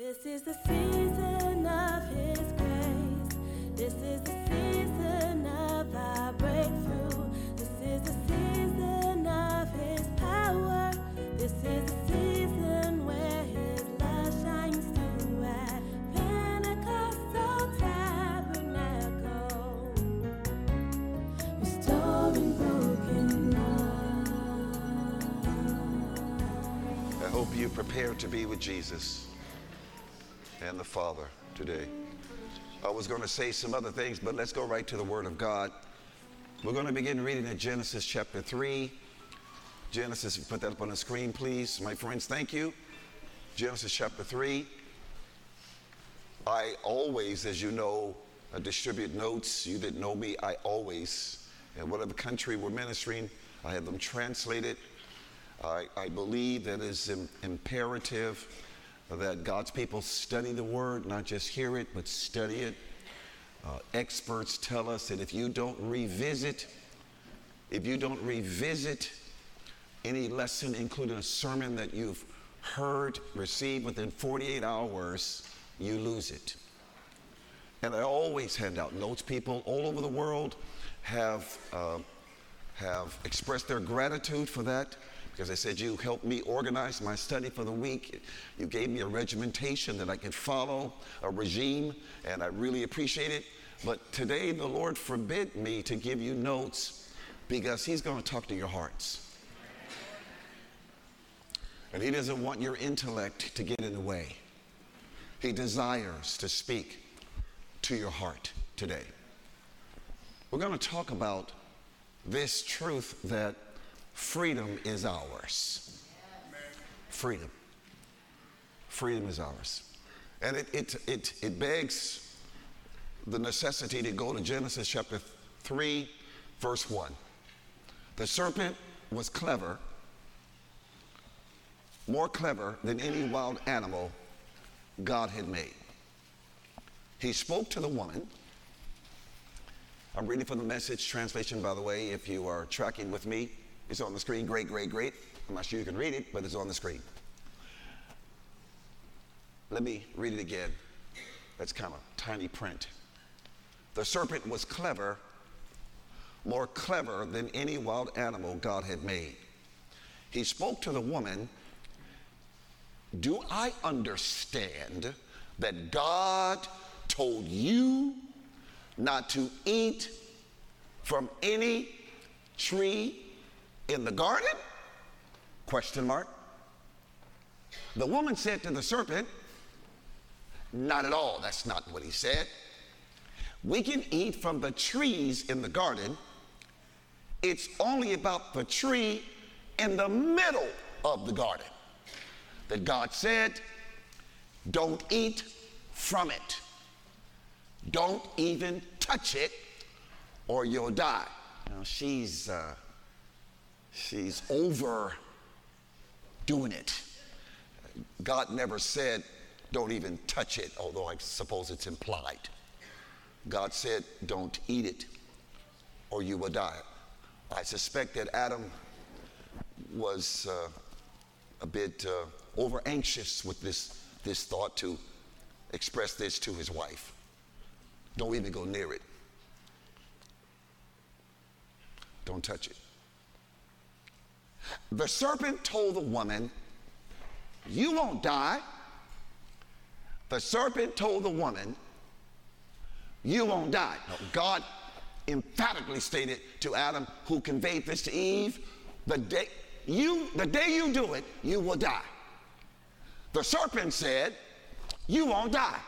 This is the season of His grace. This is the season of our breakthrough. This is the season of His power. This is the season where His love shines through at Pentecostal Tabernacle, restoring broken love. I hope you prepared to be with Jesus and the Father today. I was going to say some other things, but let's go right to the Word of God. We're going to begin reading in Genesis chapter 3. Genesis, put that up on the screen, please. My friends, thank you. Genesis chapter 3. I always, as you know, uh, distribute notes. You didn't know me. I always, in whatever country we're ministering, I have them translated. I, I believe that im- imperative that God's people study the Word, not just hear it, but study it. Uh, experts tell us that if you don't revisit, if you don't revisit any lesson, including a sermon that you've heard, received within 48 hours, you lose it. And I always hand out notes. People all over the world have, uh, have expressed their gratitude for that because I said, You helped me organize my study for the week. You gave me a regimentation that I could follow, a regime, and I really appreciate it. But today, the Lord forbid me to give you notes because He's going to talk to your hearts. And He doesn't want your intellect to get in the way. He desires to speak to your heart today. We're going to talk about this truth that freedom is ours. Freedom. Freedom is ours. And it, it, it, it begs the necessity to go to Genesis chapter 3, verse 1. The serpent was clever, more clever than any wild animal God had made. He spoke to the woman. I'm reading from the message translation, by the way, if you are tracking with me. It's on the screen. Great, great, great. I'm not sure you can read it, but it's on the screen. Let me read it again. That's kind of tiny print. The serpent was clever, more clever than any wild animal God had made. He spoke to the woman Do I understand that God told you not to eat from any tree in the garden? Question mark. The woman said to the serpent, Not at all. That's not what he said. We can eat from the trees in the garden. It's only about the tree in the middle of the garden that God said, Don't eat from it. Don't even touch it or you'll die. Now she's uh, she's over doing it. God never said, don't even touch it, although I suppose it's implied. God said, don't eat it or you will die. I suspect that Adam was uh, a bit uh, over anxious with this, this thought to express this to his wife. Don't even go near it. Don't touch it. The serpent told the woman, You won't die. The serpent told the woman, You won't die. God emphatically stated to Adam, who conveyed this to Eve, the day you, the day you do it, you will die. The serpent said, You won't die.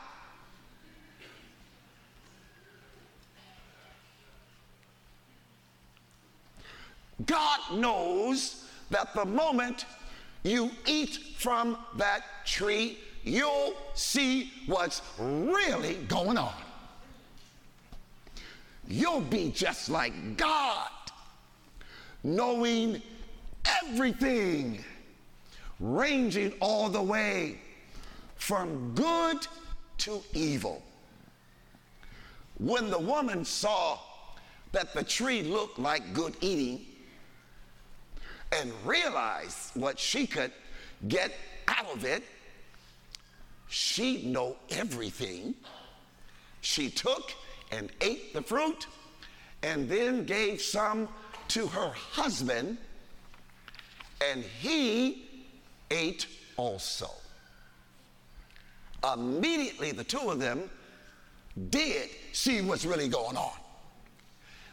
God knows that the moment you eat from that tree, you'll see what's really going on. You'll be just like God, knowing everything, ranging all the way from good to evil. When the woman saw that the tree looked like good eating, and realized what she could get out of it, she know everything. She took and ate the fruit and then gave some to her husband, and he ate also. Immediately, the two of them did see what's really going on.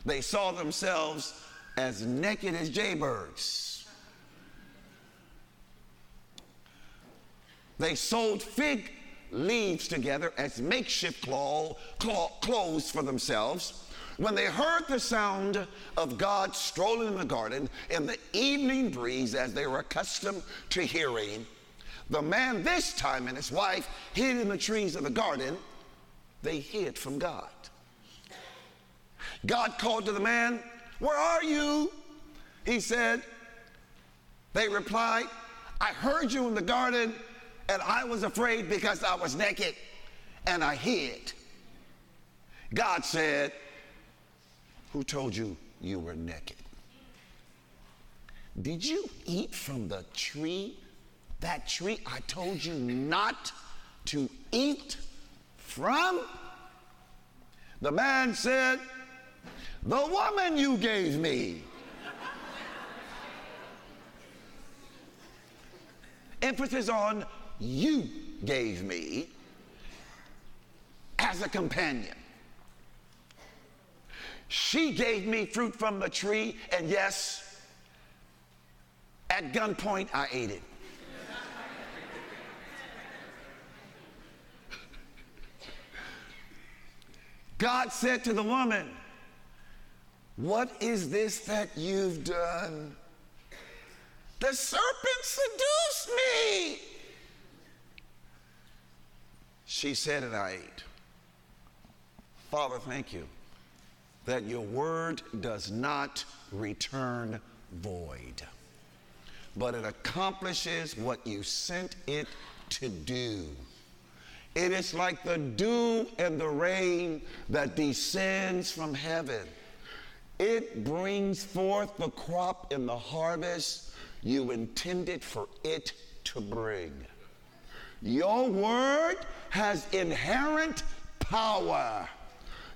They saw themselves as naked as jaybirds. They sold fig leaves together as makeshift clothes for themselves. When they heard the sound of God strolling in the garden in the evening breeze as they were accustomed to hearing, the man this time and his wife hid in the trees of the garden. They hid from God. God called to the man, Where are you? He said, They replied, I heard you in the garden and I was afraid because I was naked and I hid. God said, Who told you you were naked? Did you eat from the tree? That tree I told you not to eat from? The man said, The woman you gave me. Emphasis on you gave me as a companion. She gave me fruit from the tree, and yes, at gunpoint, I ate it. God said to the woman, What is this that you've done? The serpent seduced me. She said, and I ate. Father, thank you that your word does not return void, but it accomplishes what you sent it to do. It is like the dew and the rain that descends from heaven. It brings forth the crop in the harvest you intended for it to bring. Your word has inherent power.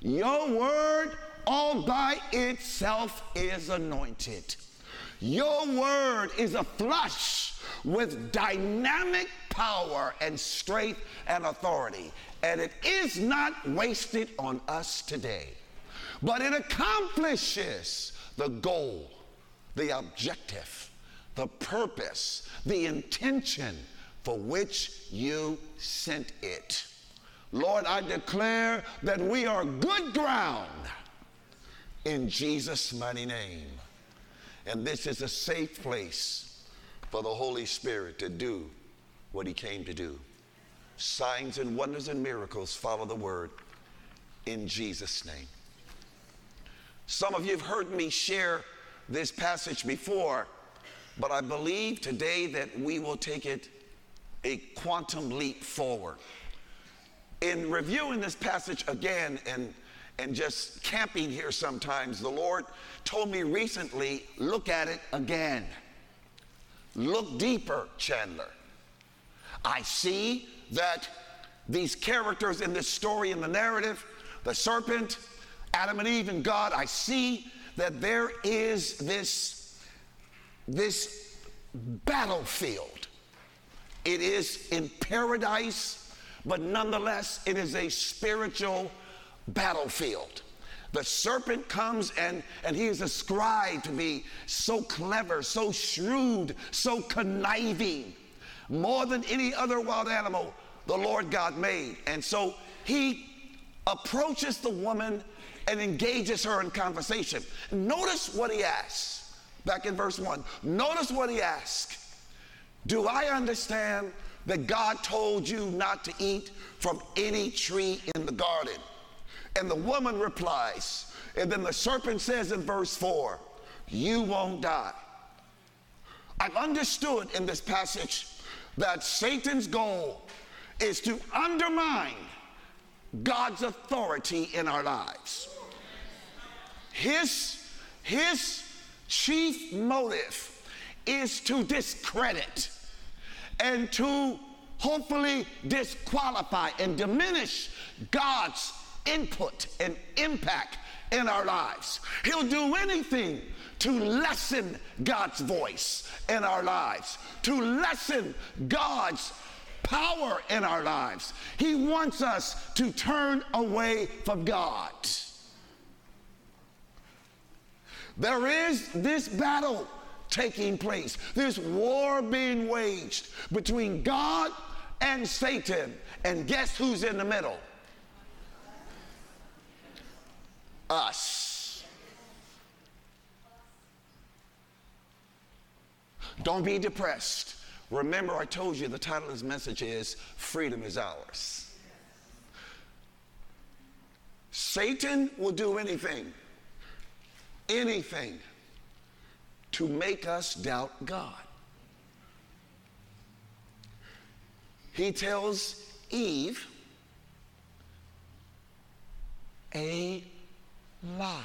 Your word all by itself is anointed. Your word is a flush with dynamic power and strength and authority. And it is not wasted on us today, but it accomplishes the goal, the objective, the purpose, the intention for which you sent it. Lord, I declare that we are good ground in Jesus' mighty name. And this is a safe place for the Holy Spirit to do what he came to do. Signs and wonders and miracles follow the word in Jesus' name. Some of you have heard me share this passage before, but I believe today that we will take it a quantum leap forward. In reviewing this passage again and, and just camping here sometimes, the Lord told me recently look at it again. Look deeper, Chandler. I see that these characters in this story, in the narrative, the serpent, Adam and Eve, and God, I see that there is this, this battlefield it is in paradise, but nonetheless, it is a spiritual battlefield. The serpent comes and, and he is ascribed to be so clever, so shrewd, so conniving, more than any other wild animal the Lord God made. And so he approaches the woman and engages her in conversation. Notice what he asks back in verse 1. Notice what he asks. Do I understand that God told you not to eat from any tree in the garden? And the woman replies, and then the serpent says in verse 4, You won't die. I've understood in this passage that Satan's goal is to undermine God's authority in our lives. His, his chief motive is to discredit and to hopefully disqualify and diminish God's input and impact in our lives. He'll do anything to lessen God's voice in our lives, to lessen God's power in our lives. He wants us to turn away from God. There is this battle taking place, this war being waged between God and Satan. And guess who's in the middle? Us. Don't be depressed. Remember, I told you the title of this message is Freedom is Ours. Satan will do anything, anything to make us doubt God. He tells Eve a lie.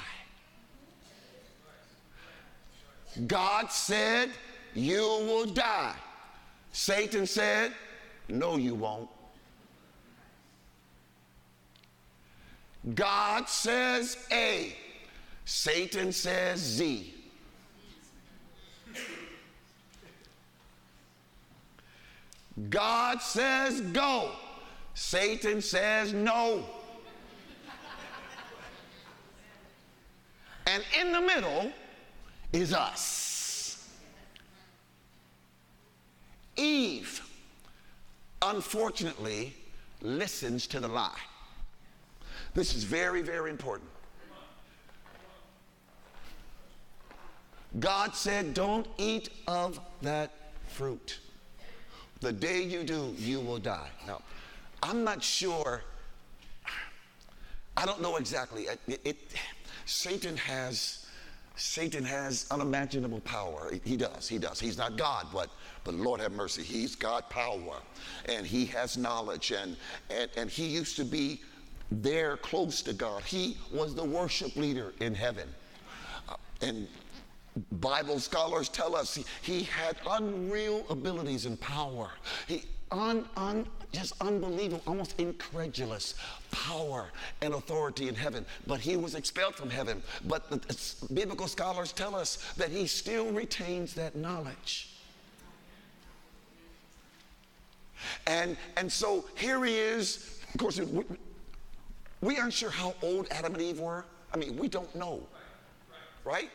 God said, You will die. Satan said, No, you won't. God says A, Satan says Z. God says go, Satan says no. And in the middle is us. Eve, unfortunately, listens to the lie. This is very, very important. God said, Don't eat of that fruit. The day you do, you will die. Now, I'm not sure, I don't know exactly. It, it, Satan has Satan has unimaginable power. He does. He does. He's not God, but but Lord have mercy. He's God power, and he has knowledge, and and and he used to be there close to God. He was the worship leader in heaven, uh, and Bible scholars tell us he, he had unreal abilities and power. He un, un, just unbelievable, almost incredulous power and authority in heaven. But he was expelled from heaven. But the biblical scholars tell us that he still retains that knowledge. And, and so here he is. Of course, we, we aren't sure how old Adam and Eve were. I mean, we don't know, right?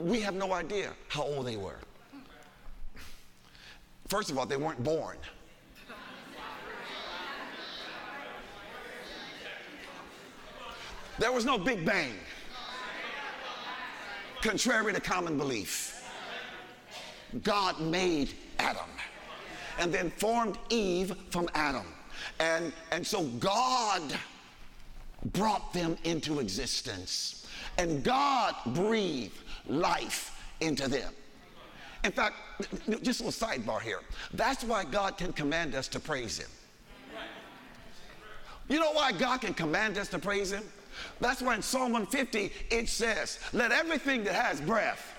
We have no idea how old they were. First of all, they weren't born. There was no Big Bang, contrary to common belief. God made Adam and then formed Eve from Adam. And, and so God brought them into existence. And God breathed life into them. In fact, just a little sidebar here. That's why God can command us to praise Him. You know why God can command us to praise Him? That's why in Psalm 150 it says, Let everything that has breath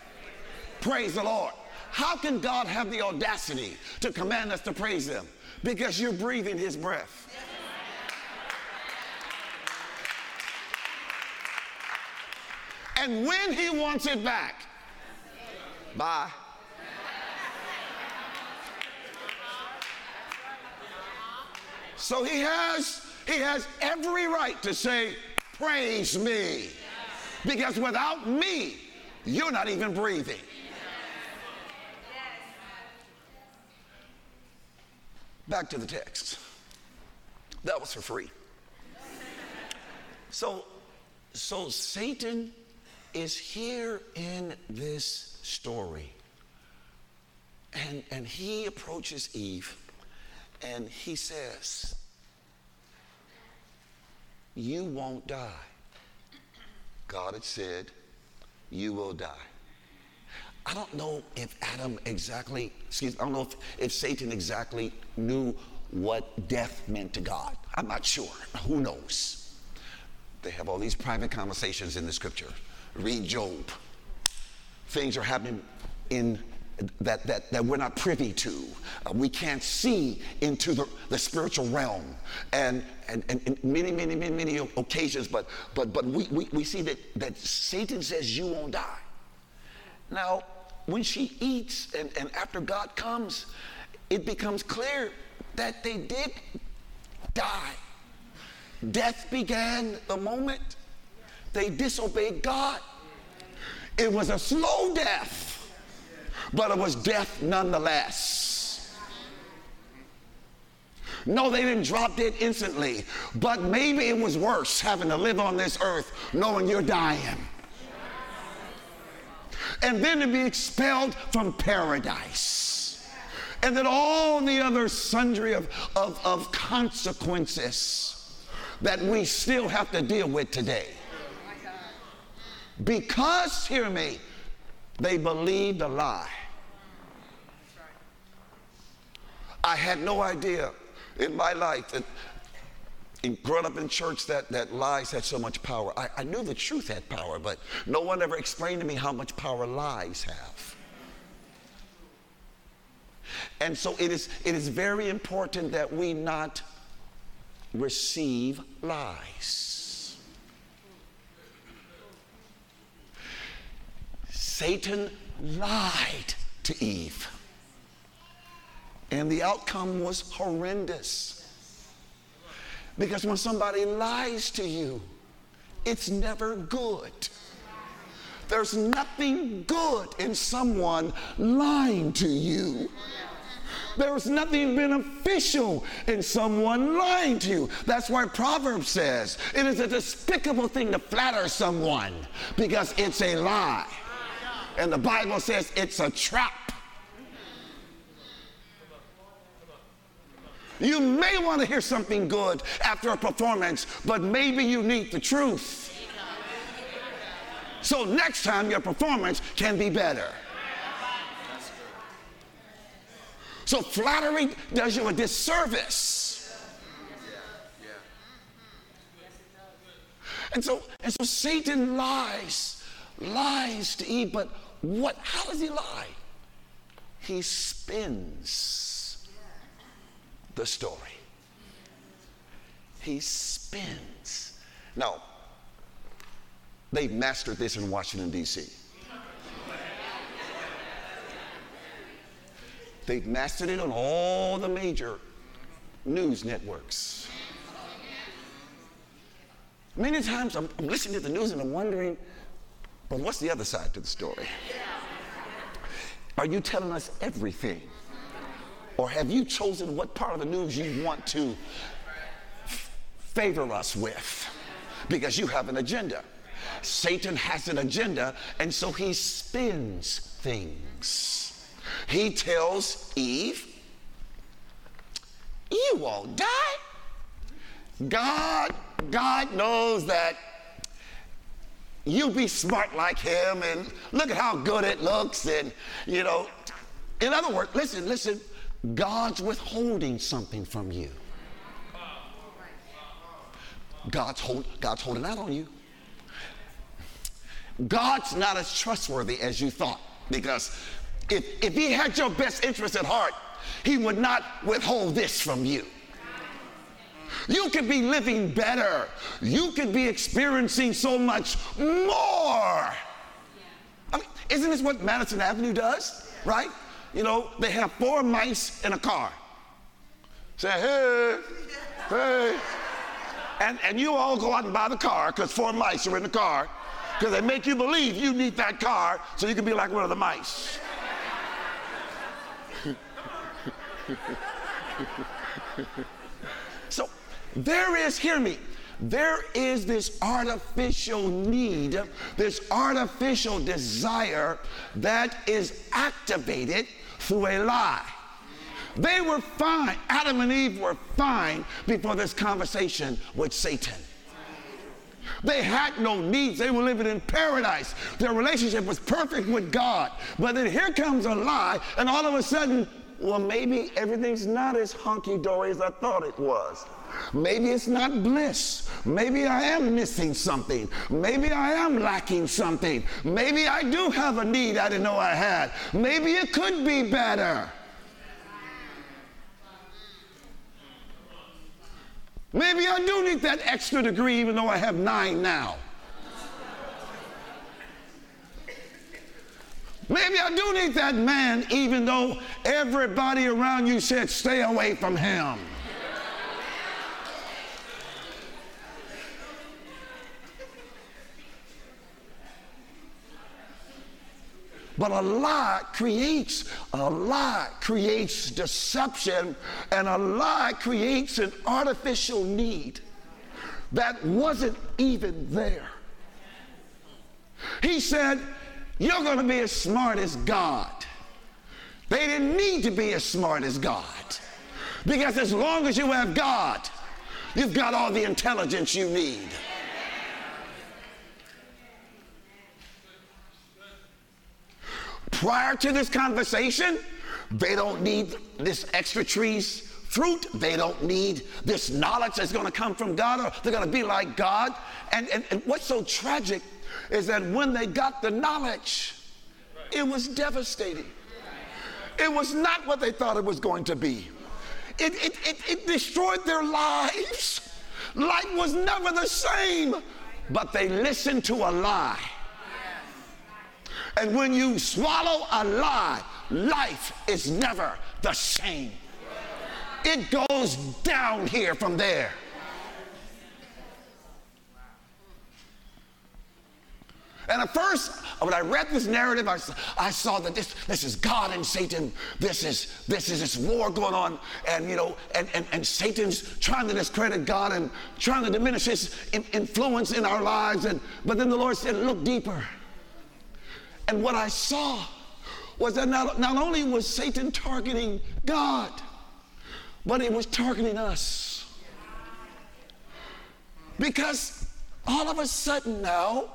praise the Lord. How can God have the audacity to command us to praise Him? Because you're breathing His breath. And when He wants it back, bye. So he has he has every right to say, praise me. Because without me, you're not even breathing. Back to the text. That was for free. So, so Satan is here in this story. And, and he approaches Eve and he says, You won't die. God had said, You will die. I don't know if Adam exactly, excuse I don't know if, if Satan exactly knew what death meant to God. I'm not sure. Who knows? They have all these private conversations in the scripture. Read Job. Things are happening in that, that, that we're not privy to. Uh, we can't see into the, the spiritual realm. And, and, and, and, many, many, many, many occasions, but, but, but we, we, we see that, that Satan says you won't die. Now, when she eats and, and after God comes, it becomes clear that they did die. Death began the moment they disobeyed God. It was a slow death, but it was death nonetheless. No, they didn't drop dead instantly, but maybe it was worse having to live on this earth knowing you're dying. And then to be expelled from paradise. And then all the other sundry of, of, of consequences that we still have to deal with today. Because, hear me, they believed a lie. I had no idea in my life that in, growing up in church that, that lies had so much power. I, I knew the truth had power, but no one ever explained to me how much power lies have. And so it is, it is very important that we not receive lies. Satan lied to Eve. And the outcome was horrendous. Because when somebody lies to you, it's never good. There's nothing good in someone lying to you. There's nothing beneficial in someone lying to you. That's why Proverbs says it is a despicable thing to flatter someone because it's a lie. And the Bible says it's a trap. You may want to hear something good after a performance, but maybe you need the truth. So next time your performance can be better. So flattery does you a disservice. And so, and so Satan lies lies to Eve, but what, how does he lie? He spins the story. He spins. Now, they've mastered this in Washington, D.C. They've mastered it on all the major news networks. Many times I'm, I'm listening to the news and I'm wondering, but what's the other side to the story? Are you telling us everything? Or have you chosen what part of the news you want to f- favor us with? Because you have an agenda. Satan has an agenda, and so he spins things. He tells Eve, You won't die. God, God knows that you be smart like him and look at how good it looks and you know. In other words listen listen god's withholding something from you. God's, hold, god's holding out on you. God's not as trustworthy as you thought because if, if he had your best interest at heart he would not withhold this from you you could be living better. You could be experiencing so much more. I mean, isn't this what Madison Avenue does? Right? You know, they have four mice in a car. Say, hey, hey. And, and you all go out and buy the car because four mice are in the car because they make you believe you need that car so you can be like one of the mice. there is, hear me, there is this artificial need, this artificial desire that is activated through a lie. They were fine. Adam and Eve were fine before this conversation with Satan. They had no needs. They were living in paradise. Their relationship was perfect with God. But then here comes a lie, and all of a sudden, well, maybe everything's not as honky dory as I thought it was. Maybe it's not bliss. Maybe I am missing something. Maybe I am lacking something. Maybe I do have a need I didn't know I had. Maybe it could be better. Maybe I do need that extra degree even though I have nine now. Maybe I do need that man even though everybody around you said stay away from him. But a lie creates, a lie creates deception, and a lie creates an artificial need that wasn't even there. He said, You're going to be as smart as God. They didn't need to be as smart as God. Because as long as you have God, you've got all the intelligence you need. Prior to this conversation, they don't need this extra tree's fruit. They don't need this knowledge that's going to come from God or they're going to be like God. And, and, and what's so tragic is that when they got the knowledge, it was devastating. It was not what they thought it was going to be. It, it, it, it destroyed their lives. Life was never the same, but they listened to a lie and when you swallow a lie, life is never the same. It goes down here from there. And at first, when I read this narrative, I, I saw that this, this is God and Satan. This is this is this war going on, and you know, and, and, and Satan's trying to discredit God and trying to diminish his influence in our lives. And but then the Lord said, look deeper. And what I saw was that not, not only was Satan targeting God, but he was targeting us. Because all of a sudden now,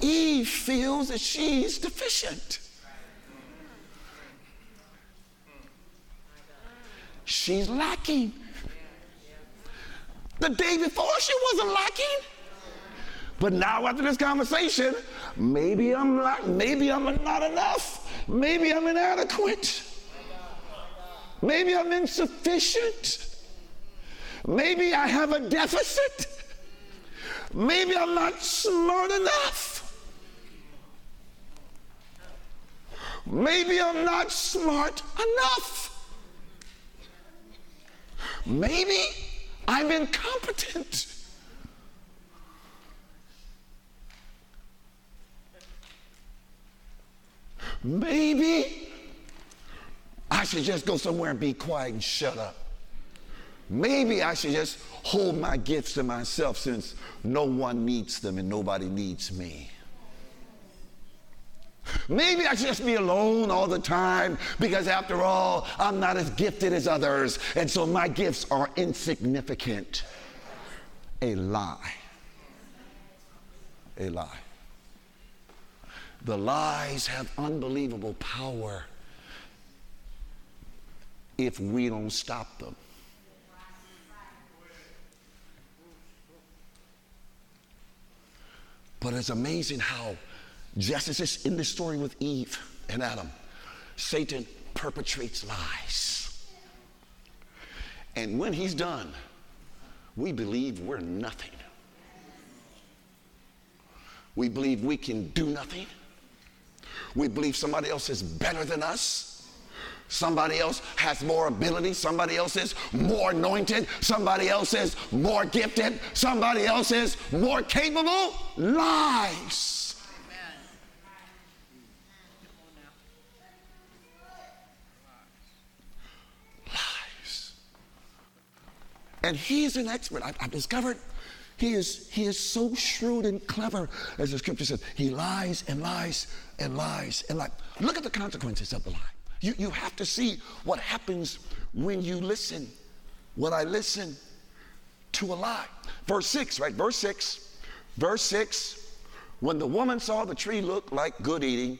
Eve feels that she's deficient. She's lacking. The day before, she wasn't lacking. But now, after this conversation, maybe I'm not, maybe I'm not enough. Maybe I'm inadequate. Maybe I'm insufficient. Maybe I have a deficit. Maybe I'm not smart enough. Maybe I'm not smart enough. Maybe I'm incompetent. Maybe I should just go somewhere and be quiet and shut up. Maybe I should just hold my gifts to myself since no one needs them and nobody needs me. Maybe I should just be alone all the time because, after all, I'm not as gifted as others, and so my gifts are insignificant. A lie. A lie. The lies have unbelievable power if we don't stop them. But it's amazing how, just as in the story with Eve and Adam, Satan perpetrates lies. And when he's done, we believe we're nothing. We believe we can do nothing. We believe somebody else is better than us. Somebody else has more ability. Somebody else is more anointed. Somebody else is more gifted. Somebody else is more capable. Lies. Lies. And he's an expert. I, have discovered he is, he is so shrewd and clever, as the scripture says. He lies and lies and lies and lies. Look at the consequences of the lie. You, you have to see what happens when you listen. When I listen to a lie. Verse 6, right? Verse 6. Verse 6. When the woman saw the tree look like good eating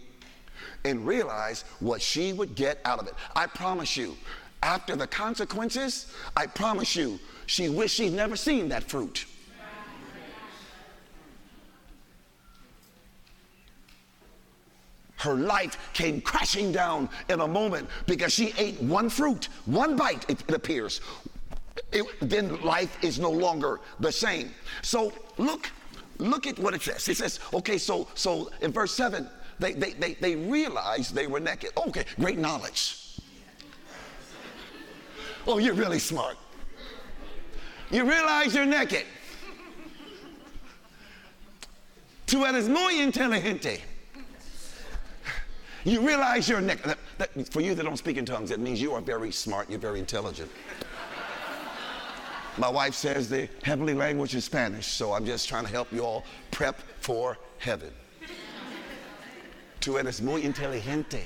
and realized what she would get out of it. I promise you, After the consequences, I promise you, she wished she'd never seen that fruit. Her life came crashing down in a moment because she ate one fruit, one bite, it, it appears. It, then life is no longer the same. So look, look at what it says. It says, okay, so so in verse 7, they they they, they realized they were naked. Oh, okay, great knowledge. Oh, you're really smart. You realize you're naked. Tú eres muy inteligente. You realize you're naked. That, that, for you that don't speak in tongues, it means you are very smart, you're very intelligent. My wife says the heavenly language is Spanish, so I'm just trying to help you all prep for heaven. Tú eres muy inteligente.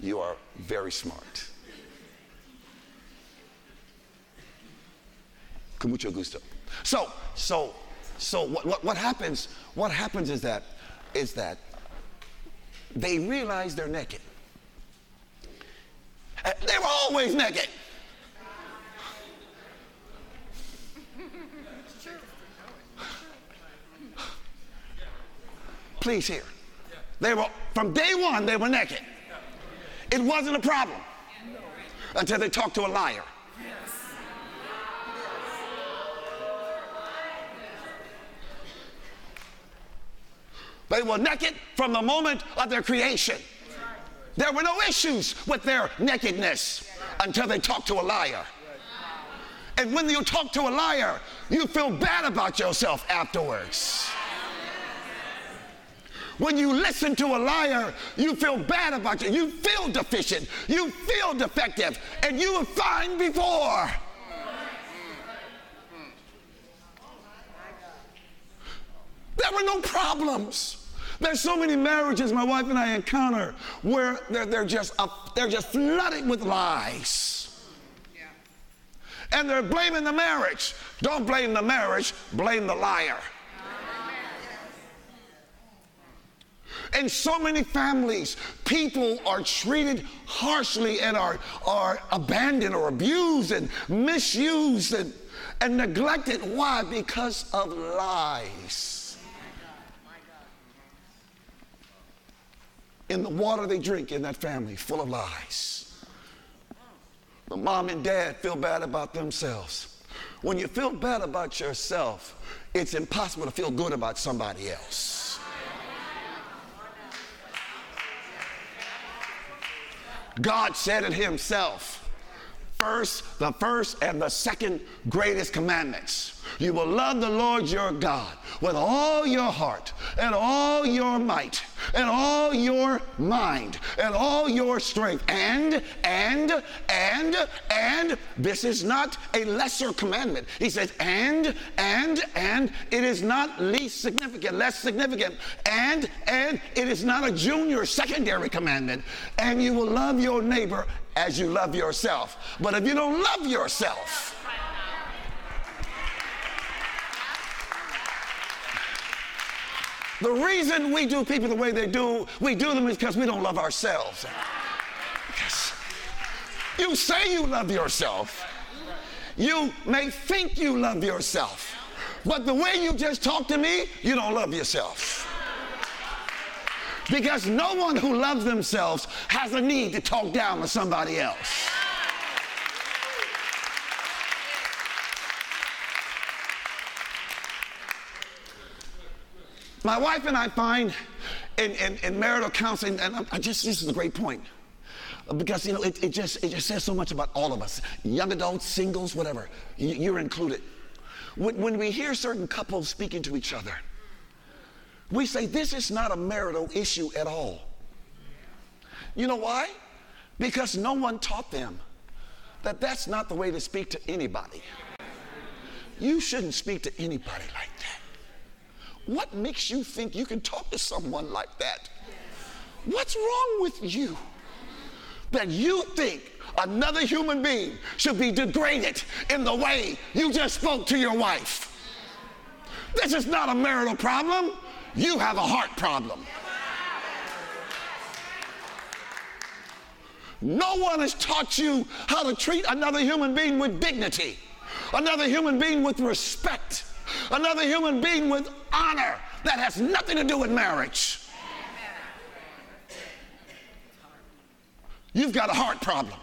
You are very smart. Con mucho gusto. So, so, so what, what, what happens, what happens is that, is that they realize they're naked. Uh, They were always naked. Please hear. They were from day one they were naked. It wasn't a problem until they talked to a liar. They were naked from the moment of their creation. There were no issues with their nakedness until they talked to a liar. And when you talk to a liar, you feel bad about yourself afterwards. When you listen to a liar, you feel bad about you. You feel deficient. You feel defective. And you were fine before. There were no problems. There's so many marriages my wife and I encounter where they're, they're just up, they're just flooded with lies. And they're blaming the marriage. Don't blame the marriage, blame the liar. In so many families, people are treated harshly and are, are abandoned or abused and misused and, and neglected. Why? Because of lies. In the water they drink in that family, full of lies. The mom and dad feel bad about themselves. When you feel bad about yourself, it's impossible to feel good about somebody else. God said it himself. First, the first and the second greatest commandments. You will love the Lord your God with all your heart and all your might and all your mind and all your strength. And, and, and, and, this is not a lesser commandment. He says, and, and, and, it is not least significant, less significant. And, and, it is not a junior, secondary commandment. And you will love your neighbor as you love yourself. But if you don't love yourself, the reason we do people the way they do, we do them is because we don't love ourselves. Yes. You say you love yourself. You may think you love yourself. But the way you just talk to me, you don't love yourself. Because no one who loves themselves has a need to talk down to somebody else. My wife and I find in, in, in marital counseling, and I- just this is a great point. Because you know it, it just it just says so much about all of us, young adults, singles, whatever. You- You're included. When, when we hear certain couples speaking to each other, we say this is not a marital issue at all. You know why? Because no one taught them that that's not the way to speak to anybody. You shouldn't speak to anybody like that. What makes you think you can talk to someone like that? What's wrong with you? That you think another human being should be degraded in the way you just spoke to your wife. This is not a marital problem. You have a heart problem. No one has taught you how to treat another human being with dignity, another human being with respect, another human being with honor. That has nothing to do with marriage. You've got a heart problem.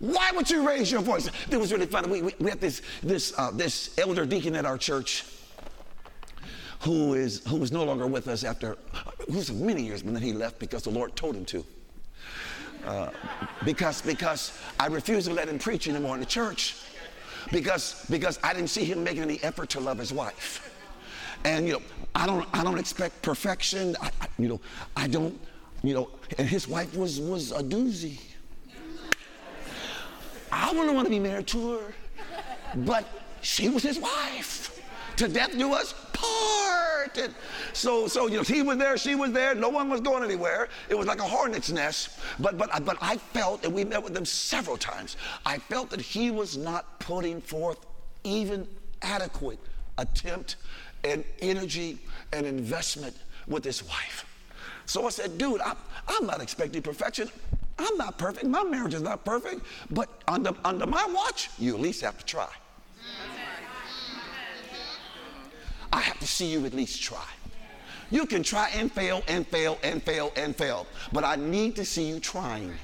Why would you raise your voice? It was really funny. We, we, we had this, this, uh, this elder deacon at our church who is, who is no longer with us after, who was many years, but then he left because the Lord told him to. Uh, because, because I refused to let him preach anymore in the church because, because I didn't see him making any effort to love his wife. And, you know, I don't, I don't expect perfection. I, I, you know, I don't, you know, and his wife was, was a doozy. I wouldn't want to be married to her, but she was his wife. To death do us part. So, so you know, he was there, she was there. No one was going anywhere. It was like a hornet's nest. But, but, but I felt, and we met with them several times. I felt that he was not putting forth even adequate attempt and energy and investment with his wife. So I said, dude, I, I'm not expecting perfection. I'm not perfect. My marriage is not perfect. But under, under my watch, you at least have to try. I have to see you at least try. You can try and fail and fail and fail and fail, but I need to see you trying.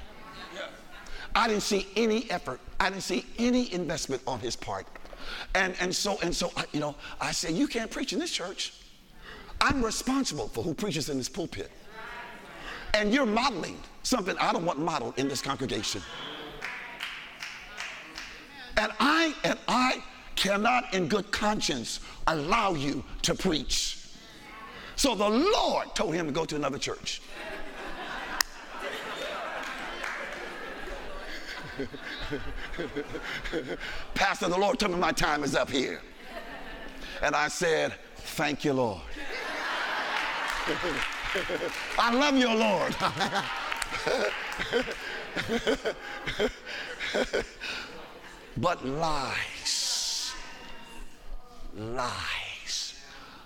I didn't see any effort. I didn't see any investment on his part. And, and so, and so I, you know, I said, you can't preach in this church. I'm responsible for who preaches in this pulpit. And you're modeling something I don't want modeled in this congregation. And I and I cannot in good conscience allow you to preach. So the Lord told him to go to another church. Pastor, the Lord told me my time is up here. And I said, Thank you, Lord. I love you, Lord. but lies, lies,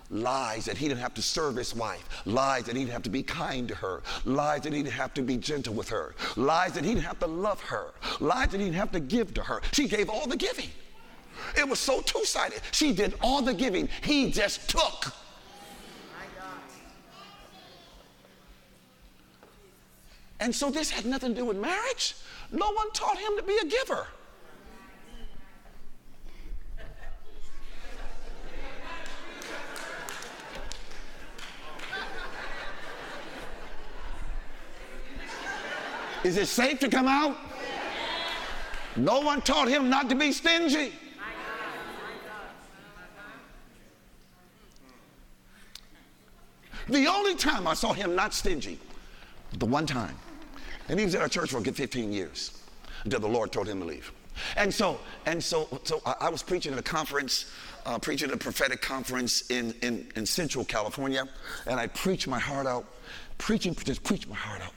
lies that he didn't have to serve his wife, lies that he didn't have to be kind to her, lies that he didn't have to be gentle with her, lies that he didn't have to love her, lies that he didn't have to give to her. She gave all the giving. It was so two sided. She did all the giving, he just took. And so this had nothing to do with marriage. No one taught him to be a giver. Is it safe to come out? No one taught him not to be stingy. The only time I saw him not stingy, the one time, and he was at our church for a good 15 years until the Lord told him to leave. And so, and so, so I, I was preaching at a conference, uh, preaching at a prophetic conference in, in, in Central California, and I preached my heart out, preaching, just preached my heart out.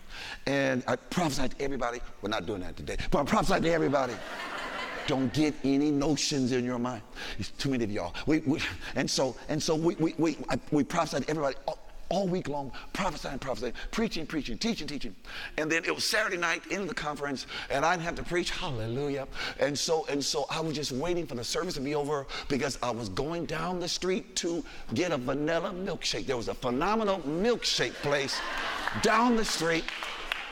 And I prophesied to everybody. We're not doing that today, but I prophesied to everybody. Don't get any notions in your mind. It's too many of y'all. We, we, and so, and so we, we, we, I, we prophesied to everybody all, all week long, prophesying, prophesying, preaching, preaching, teaching, teaching. And then it was Saturday night in the conference, and I didn't have to preach. Hallelujah. And so, and so I was just waiting for the service to be over because I was going down the street to get a vanilla milkshake. There was a phenomenal milkshake place down the street.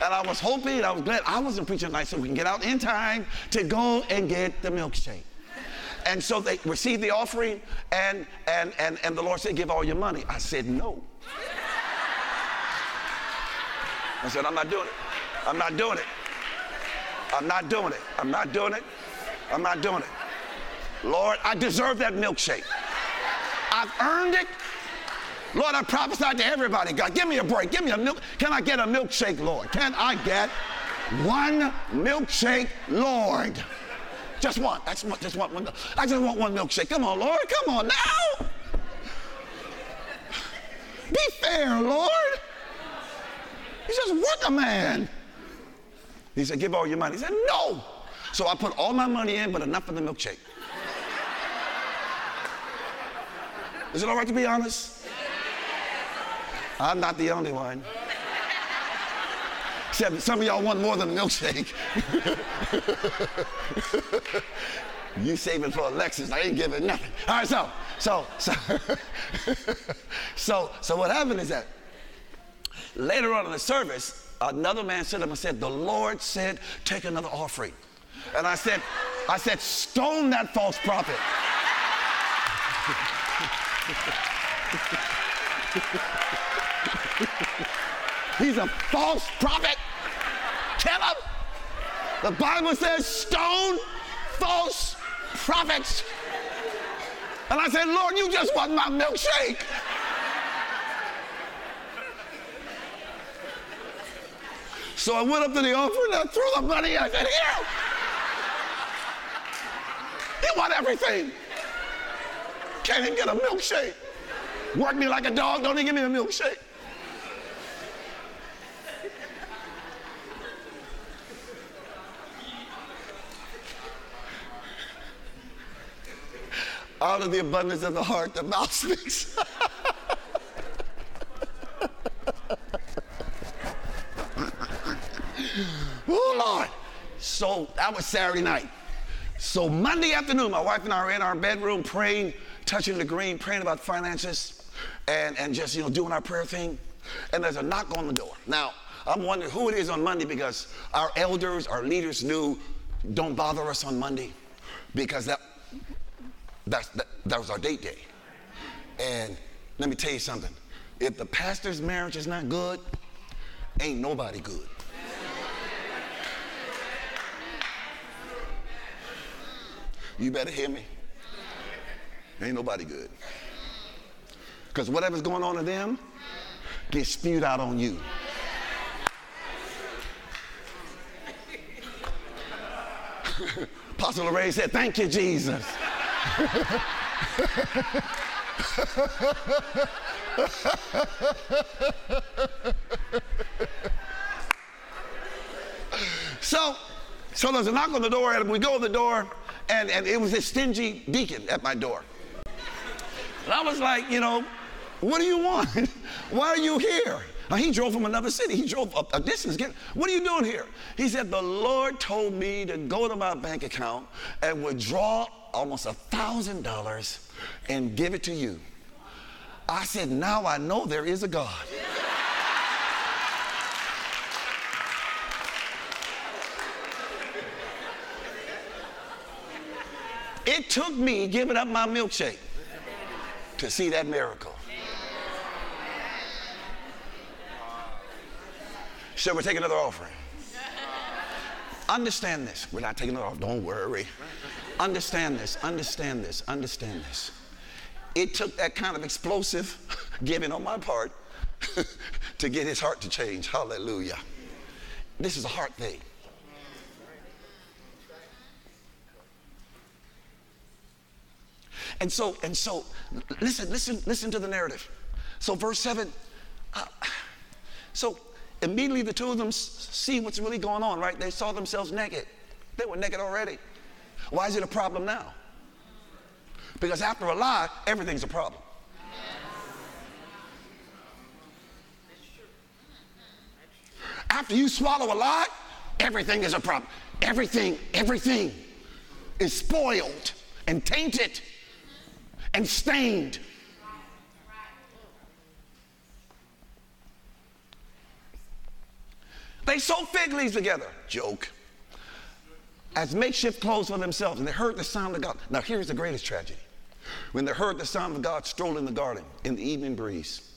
And I was hoping, I was glad I wasn't preaching tonight so we can get out in time to go and get the milkshake. And so they received the offering, and, and, and, and the Lord said, Give all your money. I said, No. I said, I'm not doing it. I'm not doing it. I'm not doing it. I'm not doing it. I'm not doing it. Lord, I deserve that milkshake. I've earned it. Lord, I prophesied to everybody. God, give me a break. Give me a milk. Can I get a milkshake, Lord? Can I get one milkshake, Lord? Just one. That's want, just want one. I just want one milkshake. Come on, Lord. Come on now. Be fair, Lord. He says, work a man. He said, give all your money. He said, no. So I put all my money in, but enough for the milkshake. Is it all right to be honest? I'm not the only one. Except some of y'all want more than a milkshake. you saving for a Lexus. I ain't giving nothing. All right, so, so, so, so, so what happened is that later on in the service, another man stood up and said, The Lord said, take another offering. And I said, I said, stone that false prophet. He's a false prophet. Kill him. The Bible says stone false prophets. And I said, Lord, you just want my milkshake. So I went up to the altar and I threw the money. I said, Here. You want everything. Can't even get a milkshake. Work me like a dog, don't even give me a milkshake. Out of the abundance of the heart, the mouth speaks. oh, Lord. So that was Saturday night. So Monday afternoon, my wife and I were in our bedroom praying, touching the green, praying about finances, and, and just, you know, doing our prayer thing. And there's a knock on the door. Now, I'm wondering who it is on Monday because our elders, our leaders knew, don't bother us on Monday because that, that's, that, that was our date day. And let me tell you something. If the pastor's marriage is not good, ain't nobody good. You better hear me. Ain't nobody good. Because whatever's going on in them gets spewed out on you. Apostle Ray said, Thank you, Jesus. So, so there's a knock on the door, and we go to the door, and, and it was this stingy deacon at my door. And I was like, you know, what do you want? Why are you here? Now, he drove from another city. He drove a, a distance. Get, what are you doing here? He said, The Lord told me to go to my bank account and withdraw almost a $1,000 and give it to you. I said, Now I know there is a God. It took me giving up my milkshake to see that miracle. So we're taking another offering. Understand this. We're not taking it off. Don't worry. Understand this. Understand this. Understand this. It took that kind of explosive giving on my part to get his heart to change. Hallelujah. This is a heart thing. And so, and so, listen, listen, listen to the narrative. So, verse 7. Uh, so, immediately the two of them see what's really going on, right? They saw themselves naked. They were naked already. Why is it a problem now? Because after a lie, everything's a problem. After you swallow a lie, everything is a problem. Everything, everything is spoiled and tainted and stained. They sew fig leaves together. Joke. As makeshift clothes for themselves, and they heard the sound of God. Now, here's the greatest tragedy. When they heard the sound of God stroll in the garden in the evening breeze,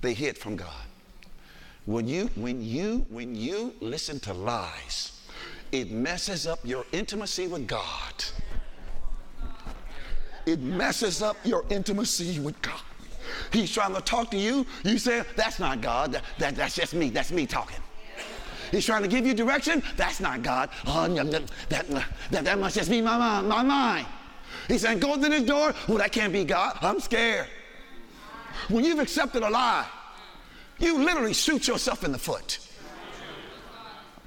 they hid from God. When you, when you, when you listen to lies, it messes up your intimacy with God. It messes up your intimacy with God. He's trying to talk to you. You say, That's not God. That, that, that's just me. That's me talking. He's trying to give you direction. That's not God. Oh, that, that, that, that must just be my mind. My mind. He's saying, Go to this door. Oh, that can't be God. I'm scared. When you've accepted a lie, you literally shoot yourself in the foot.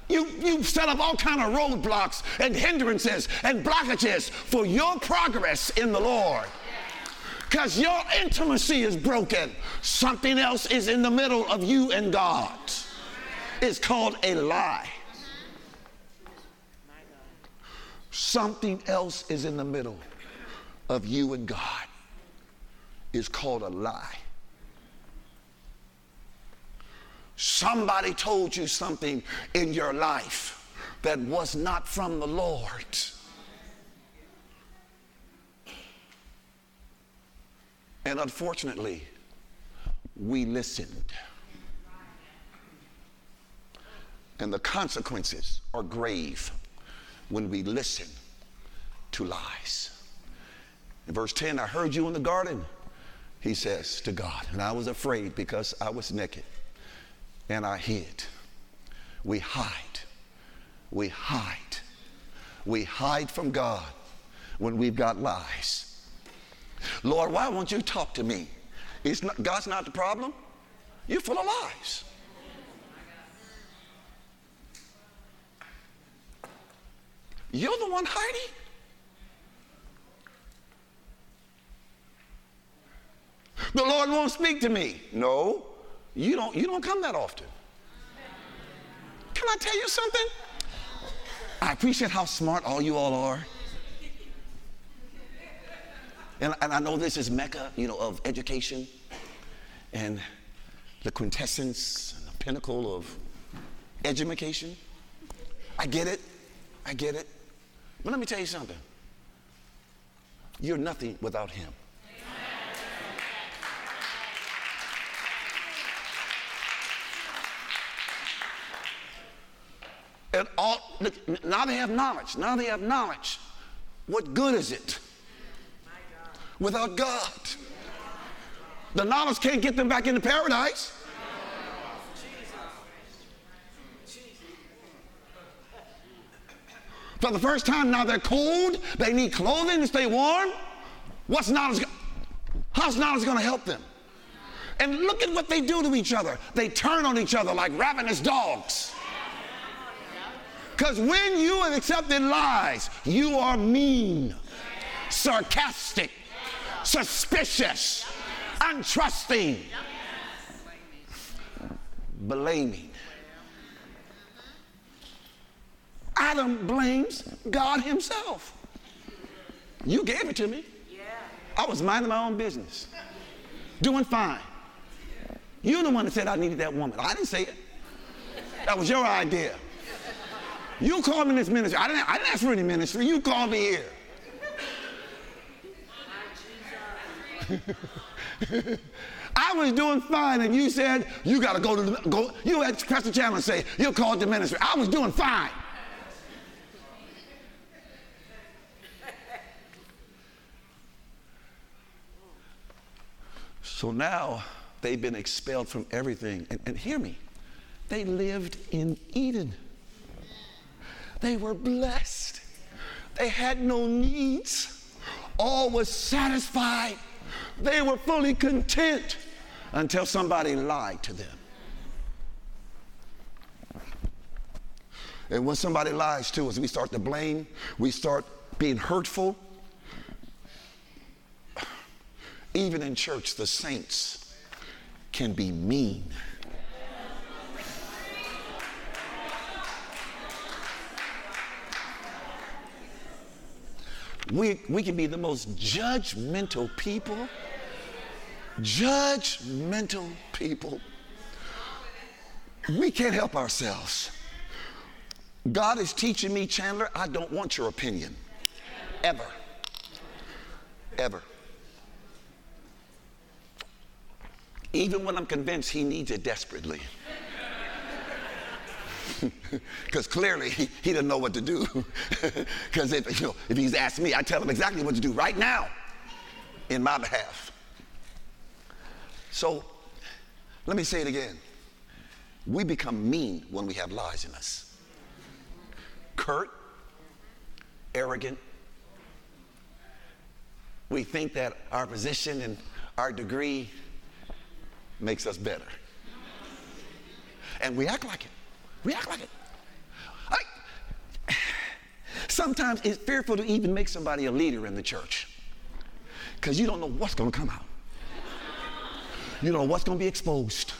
You, you set up all kind of roadblocks and hindrances and blockages for your progress in the Lord. Because your intimacy is broken. Something else is in the middle of you and God. Is called a lie. Something else is in the middle of you and God. Is called a lie. Somebody told you something in your life that was not from the Lord. And unfortunately, we listened. And the consequences are grave when we listen to lies. In verse 10, I heard you in the garden, he says to God, and I was afraid because I was naked and I hid. We hide. We hide. We hide from God when we've got lies. Lord, why won't you talk to me? Not, God's not the problem. You're full of lies. You're the one hiding. The Lord won't speak to me. No, you don't, you don't come that often. Can I tell you something? I appreciate how smart all you all are. And, and I know this is Mecca, you know, of education and the quintessence and the pinnacle of education. I get it. I get it. But let me tell you something. You're nothing without him. And all, now they have knowledge. Now they have knowledge. What good is it without God? The knowledge can't get them back into paradise. For the first time, now they're cold. They need clothing to stay warm. What's knowledge? How's knowledge going to help them? And look at what they do to each other. They turn on each other like ravenous dogs. Because when you have accepted lies, you are mean, sarcastic, suspicious, untrusting, blaming. Adam blames God himself. You gave it to me. I was minding my own business, doing fine. You're the one that said I needed that woman. I didn't say it. That was your idea. You called me this ministry. I didn't, I didn't ask for any ministry. You called me here. I was doing fine, and you said you got to go to the, go. You had Pastor Chandler say you called the ministry. I was doing fine. So now they've been expelled from everything. And, and hear me, they lived in Eden. They were blessed. They had no needs. All was satisfied. They were fully content until somebody lied to them. And when somebody lies to us, we start to blame, we start being hurtful. Even in church, the saints can be mean. We, we can be the most judgmental people. Judgmental people. We can't help ourselves. God is teaching me, Chandler, I don't want your opinion. Ever. Ever. Even when I'm convinced he needs it desperately because clearly he, he didn't know what to do. Because if, you know, if he's asked me, I tell him exactly what to do right now in my behalf. So let me say it again. We become mean when we have lies in us. Curt, arrogant. We think that our position and our degree makes us better. And we act like it. We act like it. I, sometimes it's fearful to even make somebody a leader in the church because you don't know what's going to come out. You don't know what's going to be exposed.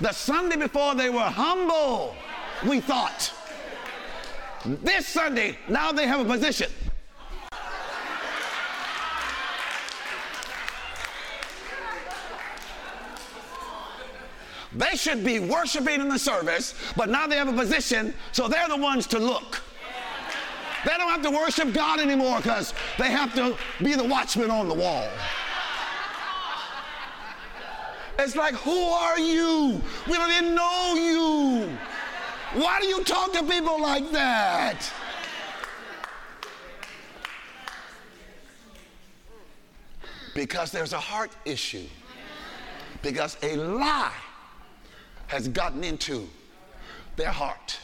The Sunday before they were humble, we thought. This Sunday, now they have a position. They should be worshiping in the service, but now they have a position, so they're the ones to look. They don't have to worship God anymore because they have to be the watchman on the wall. It's like, who are you? We don't even know you. Why do you talk to people like that? Because there's a heart issue. Because a lie has gotten into their heart.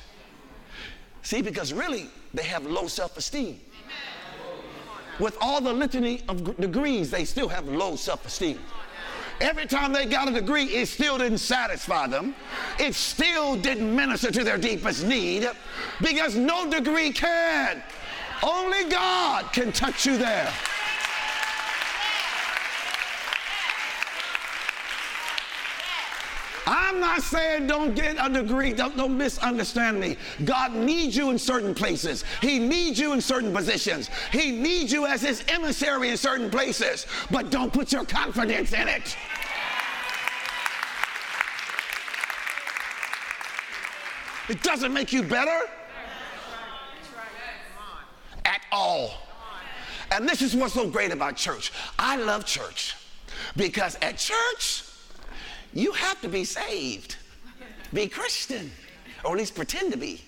See, because really, they have low self esteem. With all the litany of degrees, they still have low self esteem. Every time they got a degree, it still didn't satisfy them. It still didn't minister to their deepest need because no degree can. Only God can touch you there. I'm not saying don't get a degree. Don't, don't, misunderstand me. God needs you in certain places. He needs you in certain positions. He needs you as his emissary in certain places. But don't put your confidence in it. It doesn't make you better at all. And this is what's so great about church. I love church because at church, you have to be saved, be Christian, or at least pretend to be.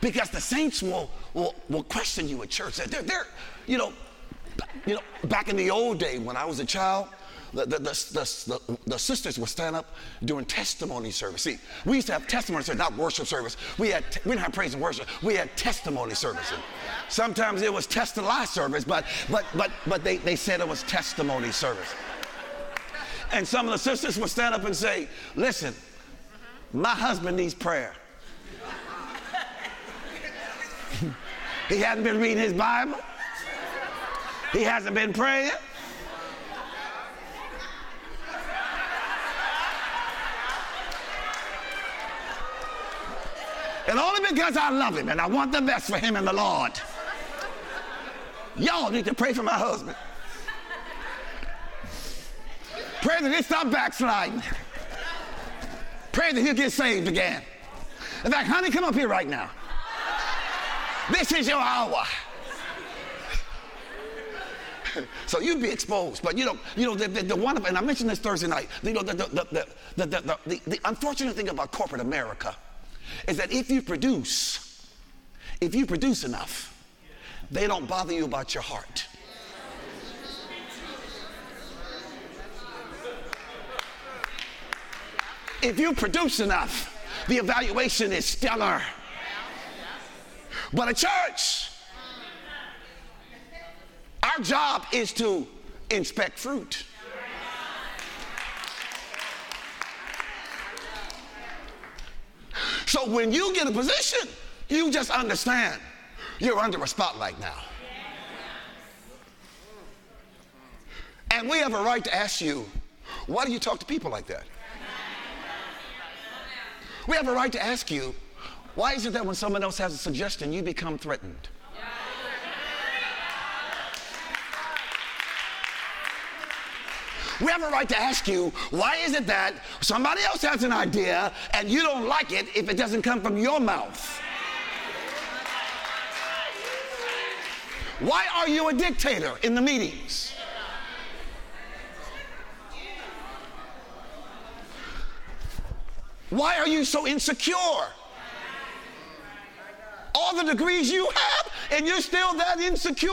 Because the saints will, will, will question you at church. They're, they're, you know, you know, back in the old day when I was a child, the, the, the, the, the, sisters would stand up during testimony service. See, we used to have testimony service, not worship service. We, had we didn't have praise and worship. We had testimony service. sometimes it was test and lie service, but, but, but, but they, they said it was testimony service. And some of the sisters would stand up and say, Listen, my husband needs prayer. he hasn't been reading his Bible, he hasn't been praying. And only because I love him and I want the best for him and the Lord. Y'all need to pray for my husband. Pray that he stop backsliding. Pray that he'll get saved again. In fact, honey, come up here right now. This is your hour. so you'd be exposed. But you know, you know, the, the, the one, and I mentioned this Thursday night. You know, the, the, the, the, the, the unfortunate thing about corporate America is that if you produce, if you produce enough, they don't bother you about your heart. If you produce enough, the evaluation is stellar. But a church, our job is to inspect fruit. So when you get a position, you just understand you're under a spotlight now. And we have a right to ask you, why do you talk to people like that? We have a right to ask you, why is it that when someone else has a suggestion, you become threatened? We have a right to ask you, why is it that somebody else has an idea and you don't like it if it doesn't come from your mouth? Why are you a dictator in the meetings? Why are you so insecure? All the degrees you have, and you're still that insecure?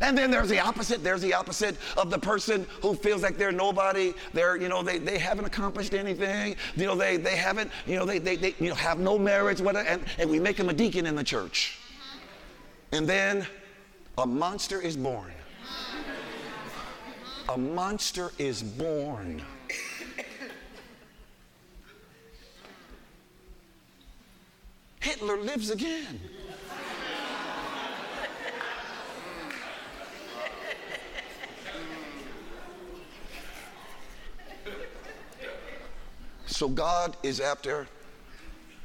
And then there's the opposite. There's the opposite of the person who feels like they're nobody. They're, you know, they, they haven't accomplished anything. You know, they, they haven't, you know, they, they, they you know, have no marriage, whatever, and, and we make them a deacon in the church. And then a monster is born. A monster is born. Hitler lives again. So God is after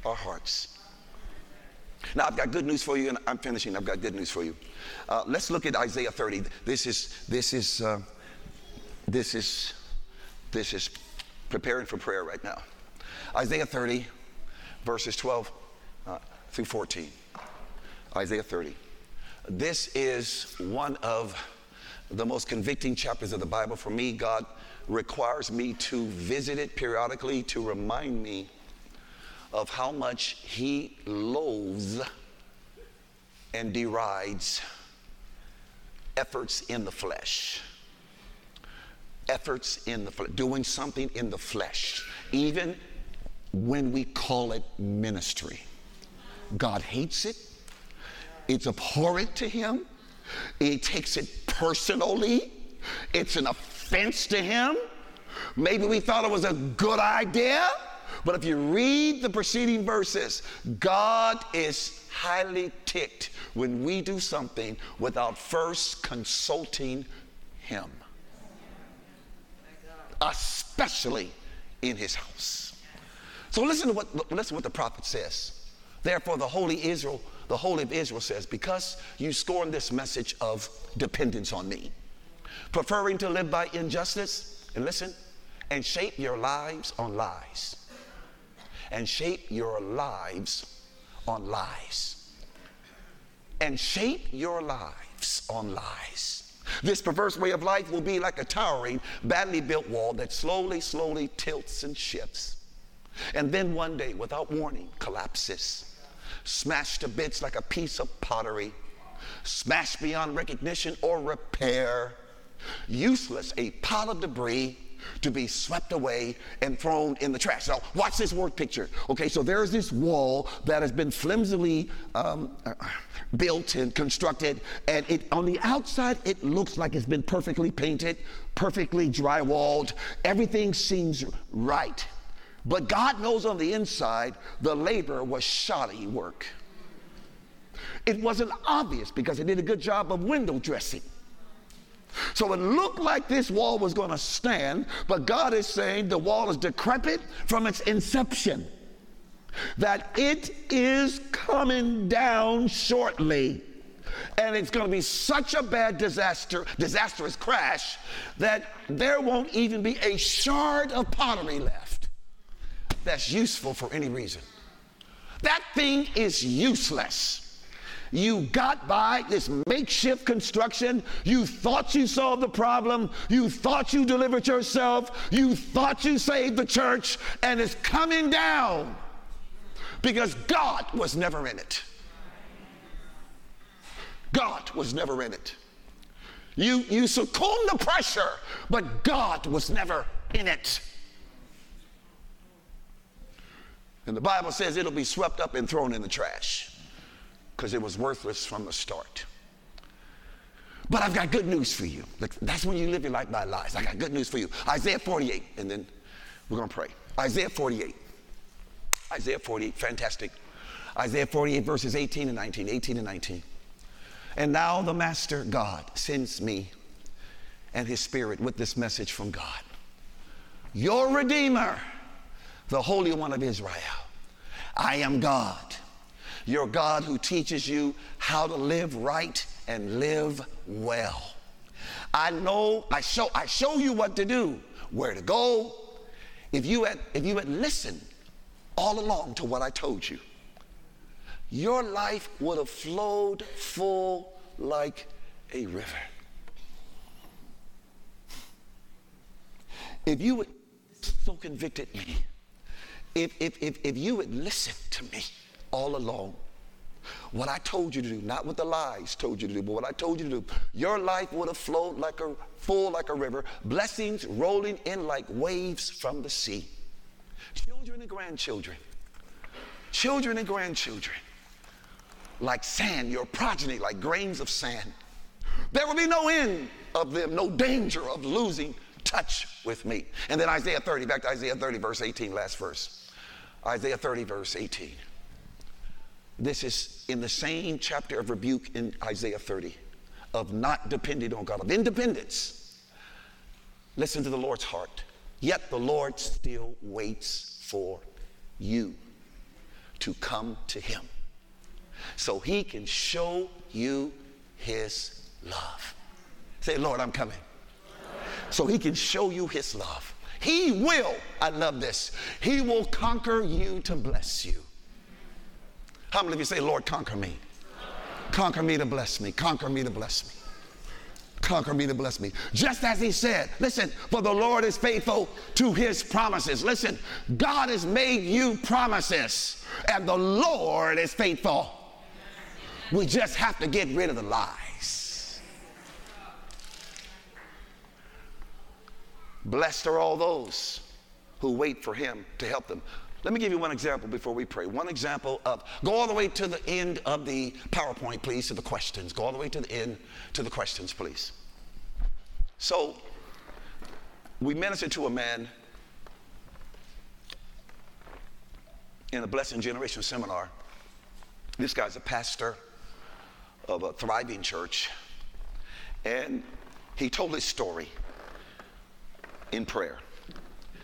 our hearts. Now, I've got good news for you, and I'm finishing. I've got good news for you. Uh, let's look at Isaiah 30. This is, this is, uh, this is, this is preparing for prayer right now. Isaiah 30, verses 12 uh, through 14. Isaiah 30. This is one of the most convicting chapters of the Bible. For me, God requires me to visit it periodically to remind me of how much He loathes and derides efforts in the flesh. Efforts in the flesh, doing something in the flesh, even when we call it ministry. God hates it, it's abhorrent to Him, He takes it personally, it's an offense to Him. Maybe we thought it was a good idea, but if you read the preceding verses, God is highly ticked when we do something without first consulting Him, especially in His house. So listen to what listen to what the prophet says. Therefore, the holy Israel, the holy of Israel says, because you scorn this message of dependence on me, preferring to live by injustice, and listen, and shape your lives on lies. And shape your lives on lies. And shape your lives on lies. This perverse way of life will be like a towering, badly built wall that slowly, slowly tilts and shifts. And then one day, without warning, collapses, smashed to bits like a piece of pottery, smashed beyond recognition or repair, useless, a pile of debris to be swept away and thrown in the trash. Now, watch this word picture. Okay, so there's this wall that has been flimsily um, uh, built and constructed, and it on the outside it looks like it's been perfectly painted, perfectly drywalled. Everything seems right. But God knows on the inside the labor was shoddy work. It wasn't obvious because it did a good job of window dressing. So it looked like this wall was going to stand, but God is saying the wall is decrepit from its inception. That it is coming down shortly. And it's going to be such a bad disaster, disastrous crash, that there won't even be a shard of pottery left that's useful for any reason. That thing is useless. You got by this makeshift construction. You thought you solved the problem. You thought you delivered yourself. You thought you saved the church, and it's coming down because God was never in it. God was never in it. You, you succumbed to pressure, but God was never in it. And the Bible says it'll be swept up and thrown in the trash because it was worthless from the start. But I've got good news for you. That's when you live your life by lies. I got good news for you. Isaiah 48, and then we're going to pray. Isaiah 48. Isaiah 48, fantastic. Isaiah 48, verses 18 and 19. 18 and 19. And now the Master God sends me and his Spirit with this message from God. Your Redeemer, the Holy One of Israel. I am God your God who teaches you how to live right and live well. I know, I show, I show you what to do, where to go. If you had, if you had listened all along to what I told you, your life would have flowed full like a river. If you would so convicted me, if, if, if, if you would listen to me, all along. What I told you to do, not what the lies told you to do, but what I told you to do, your life would have flowed like a full like a river, blessings rolling in like waves from the sea. Children and grandchildren, children and grandchildren, like sand, your progeny like grains of sand. There will be no end of them, no danger of losing touch with me. And then Isaiah 30, back to Isaiah 30, verse 18, last verse. Isaiah 30, verse 18. This is in the same chapter of rebuke in Isaiah 30 of not depending on God, of independence. Listen to the Lord's heart. Yet the Lord still waits for you to come to him so he can show you his love. Say, Lord, I'm coming. So he can show you his love. He will, I love this, he will conquer you to bless you. How many of you say, Lord, conquer me? Conquer me to bless me. Conquer me to bless me. Conquer me to bless me. Just as he said, listen, for the Lord is faithful to his promises. Listen, God has made you promises, and the Lord is faithful. We just have to get rid of the lies. Blessed are all those who wait for him to help them. Let me give you one example before we pray. One example of, go all the way to the end of the PowerPoint, please, to the questions. Go all the way to the end to the questions, please. So, we ministered to a man in a Blessing Generation seminar. This guy's a pastor of a thriving church, and he told his story in prayer.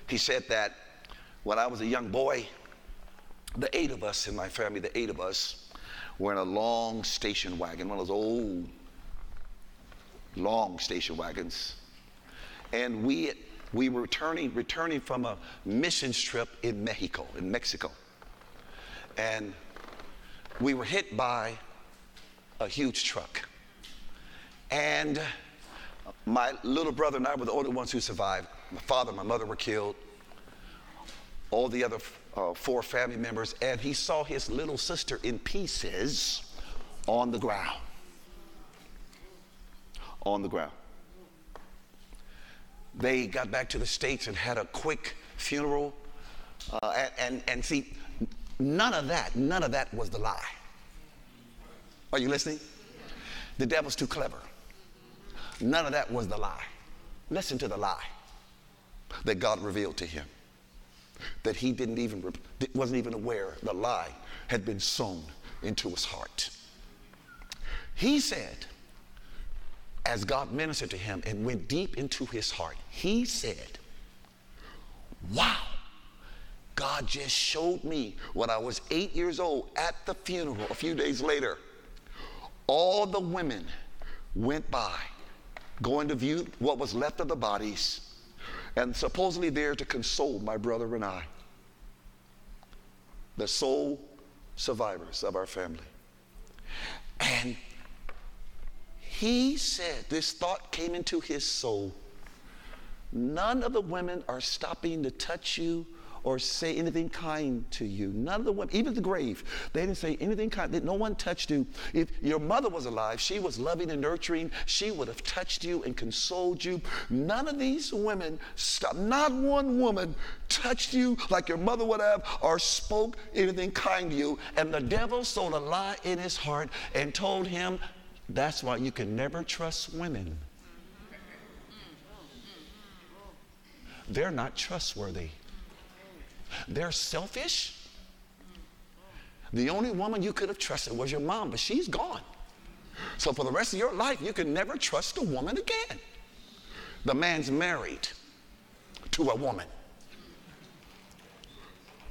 He said that when I was a young boy, the eight of us in my family, the eight of us, were in a long station wagon, one of those old, long station wagons. And we, we were returning, returning from a missions trip in Mexico, in Mexico. And we were hit by a huge truck. And my little brother and I were the only ones who survived. My father, and my mother were killed all the other uh, four family members, and he saw his little sister in pieces on the ground. On the ground. They got back to the States and had a quick funeral. Uh, and, and, and see, none of that, none of that was the lie. Are you listening? The devil's too clever. None of that was the lie. Listen to the lie that God revealed to him that he didn't even wasn't even aware the lie had been sown into his heart. He said, as God ministered to him and went deep into his heart, he said, Wow, God just showed me when I was eight years old at the funeral a few days later. All the women went by, going to view what was left of the bodies and supposedly there to console my brother and I, the sole survivors of our family. And he said, this thought came into his soul none of the women are stopping to touch you or say anything kind to you. None of the women, even the grave, they didn't say anything kind. No one touched you. If your mother was alive, she was loving and nurturing. She would have touched you and consoled you. None of these women. Not one woman touched you like your mother would have or spoke anything kind to you. And the devil sowed a lie in his heart and told him, that's why you can never trust women. They're not trustworthy. They're selfish. The only woman you could have trusted was your mom, but she's gone. So for the rest of your life, you can never trust a woman again. The man's married to a woman.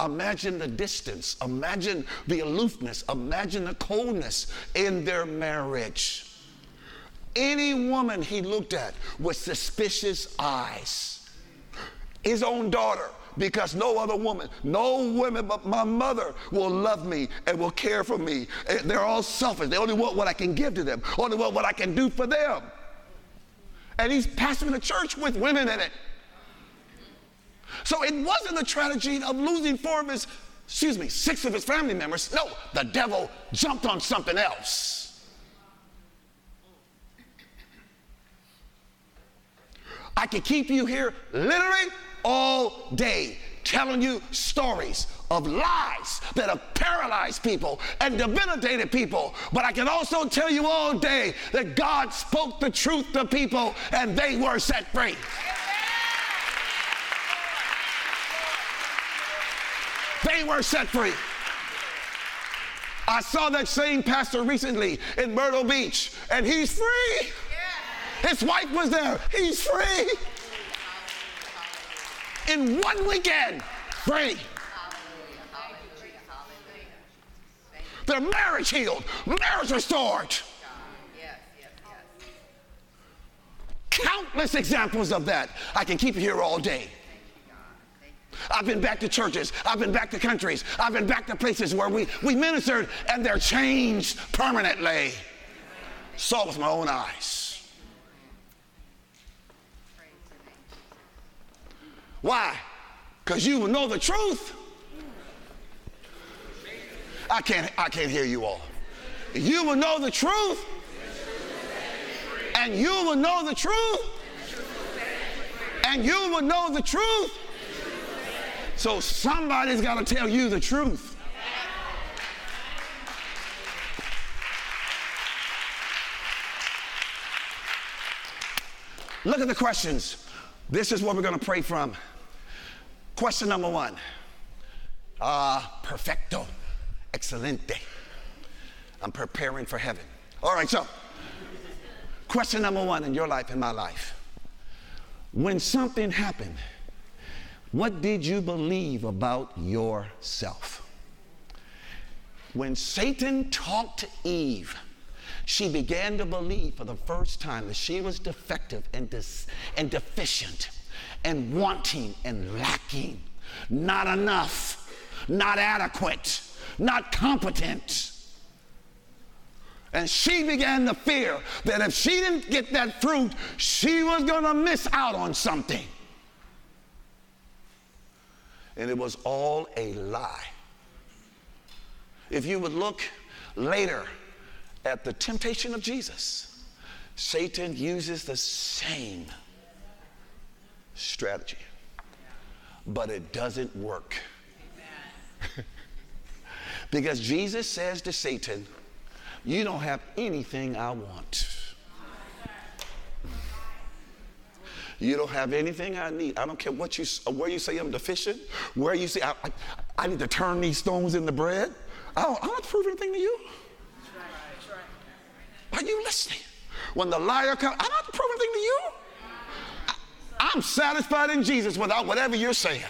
Imagine the distance, imagine the aloofness, imagine the coldness in their marriage. Any woman he looked at with suspicious eyes. His own daughter, because no other woman, no women but my mother will love me and will care for me. Eh, they're all selfish. They only want what I can give to them, only want what I can do for them. And he's pastoring a church with women in it. So it wasn't a tragedy of losing four of his, excuse me, six of his family members. No, the devil jumped on something else. I can keep you here literally all day telling you stories of lies that have paralyzed people and debilitated people. But I can also tell you all day that God spoke the truth to people and they were set free. They were set free. I saw that same pastor recently in Myrtle Beach, and he's free. His wife was there. He's free in one weekend. Pray. Their marriage healed, marriage restored. Countless examples of that. I can keep you here all day. I've been back to churches. I've been back to countries. I've been back to places where we, we ministered and they're changed permanently. Saw with my own eyes. Why? Because you will know the truth. I can't, I can't hear you all. You will know the truth. And you will know the truth. And you will know the truth. So somebody's got to tell you the truth. Look at the questions. This is what we're going to pray from. Question number one. Ah, uh, perfecto, excelente. I'm preparing for heaven. All right, so question number one in your life, in my life. When something happened, what did you believe about yourself? When Satan talked to Eve, she began to believe for the first time that she was defective and, dis- and deficient and wanting and lacking, not enough, not adequate, not competent. And she began to fear that if she didn't get that fruit, she was going to miss out on something and it was all a lie. If you would look later at the temptation of Jesus, Satan uses the same strategy, but it doesn't work. because Jesus says to Satan, You don't have anything I want. You don't have anything I need. I don't care what you, uh, where you say I'm deficient, where you say I, I, I need to turn these stones into bread. I don't, I'm not proving anything to you. Are you listening? When the liar comes, I don't prove anything to you. I'm satisfied in Jesus without whatever you're saying.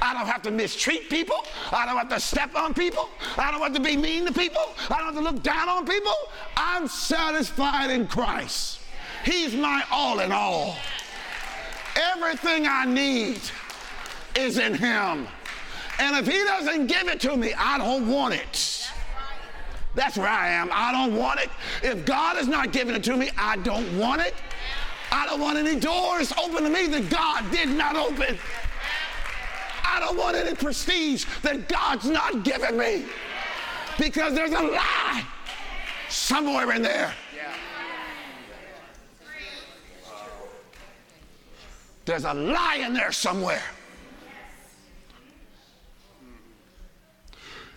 I don't have to mistreat people. I don't have to step on people. I don't have to be mean to people. I don't have to look down on people. I'm satisfied in Christ. He's my all in all. Everything I need is in Him. And if He doesn't give it to me, I don't want it. That's where I am. I don't want it. If God is not giving it to me, I don't want it. I don't want any doors open to me that God did not open. I don't want any prestige that God's not giving me. Because there's a lie somewhere in there. There's a lie in there somewhere.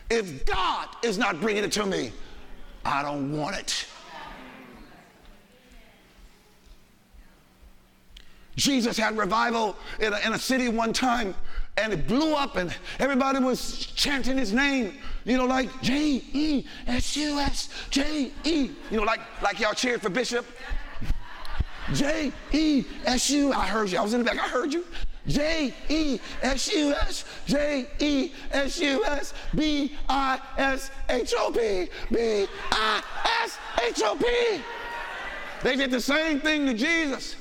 If God is not bringing it to me, I don't want it. Jesus had revival in a, in a, city one time and it blew up and everybody was chanting his name, you know, like J E S U S J E, you know, like, like y'all cheered for Bishop. J E S U. I heard you. I was in the back. I heard you. J E S U S J E S U S B I S H O P B I S H O P. They did the same thing to Jesus.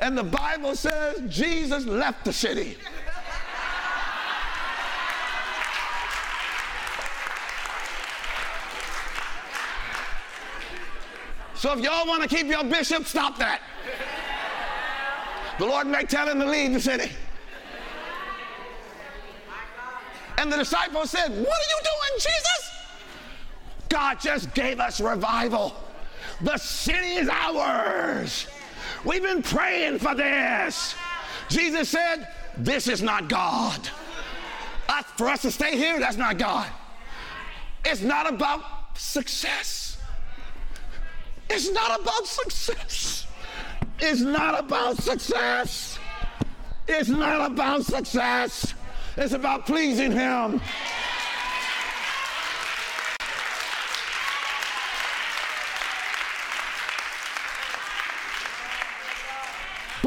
And the Bible says Jesus left the city. So if y'all want to keep your bishop, stop that. The Lord may tell him to leave the city. And the disciples said, What are you doing, Jesus? God just gave us revival. The city is ours. We've been praying for this. Jesus said, This is not God. Uh, for us to stay here, that's not God. It's not about success. It's not about success. It's not about success. It's not about success. It's about pleasing Him.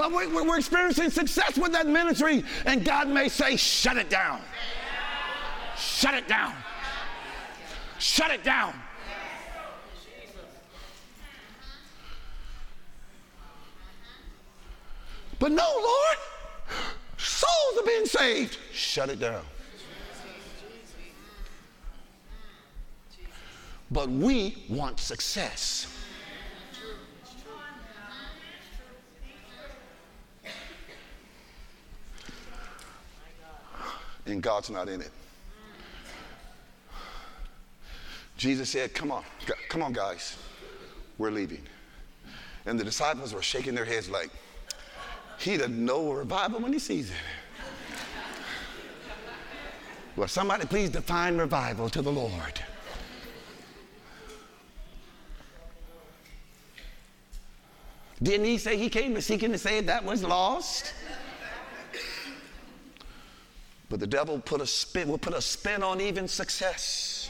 But we're, experiencing success with that ministry, and God may say, shut it down. Shut it down. shut it down. But no, Lord, souls are being saved. Shut it down. But we want success. And God's not in it. Jesus said, Come on, come on, guys. We're leaving. And the disciples were shaking their heads like, he doesn't know a revival when he sees it. well, somebody please define revival to the Lord. Didn't he say he came to seek and to save that was lost? But the devil put a spin, will put a spin on even success.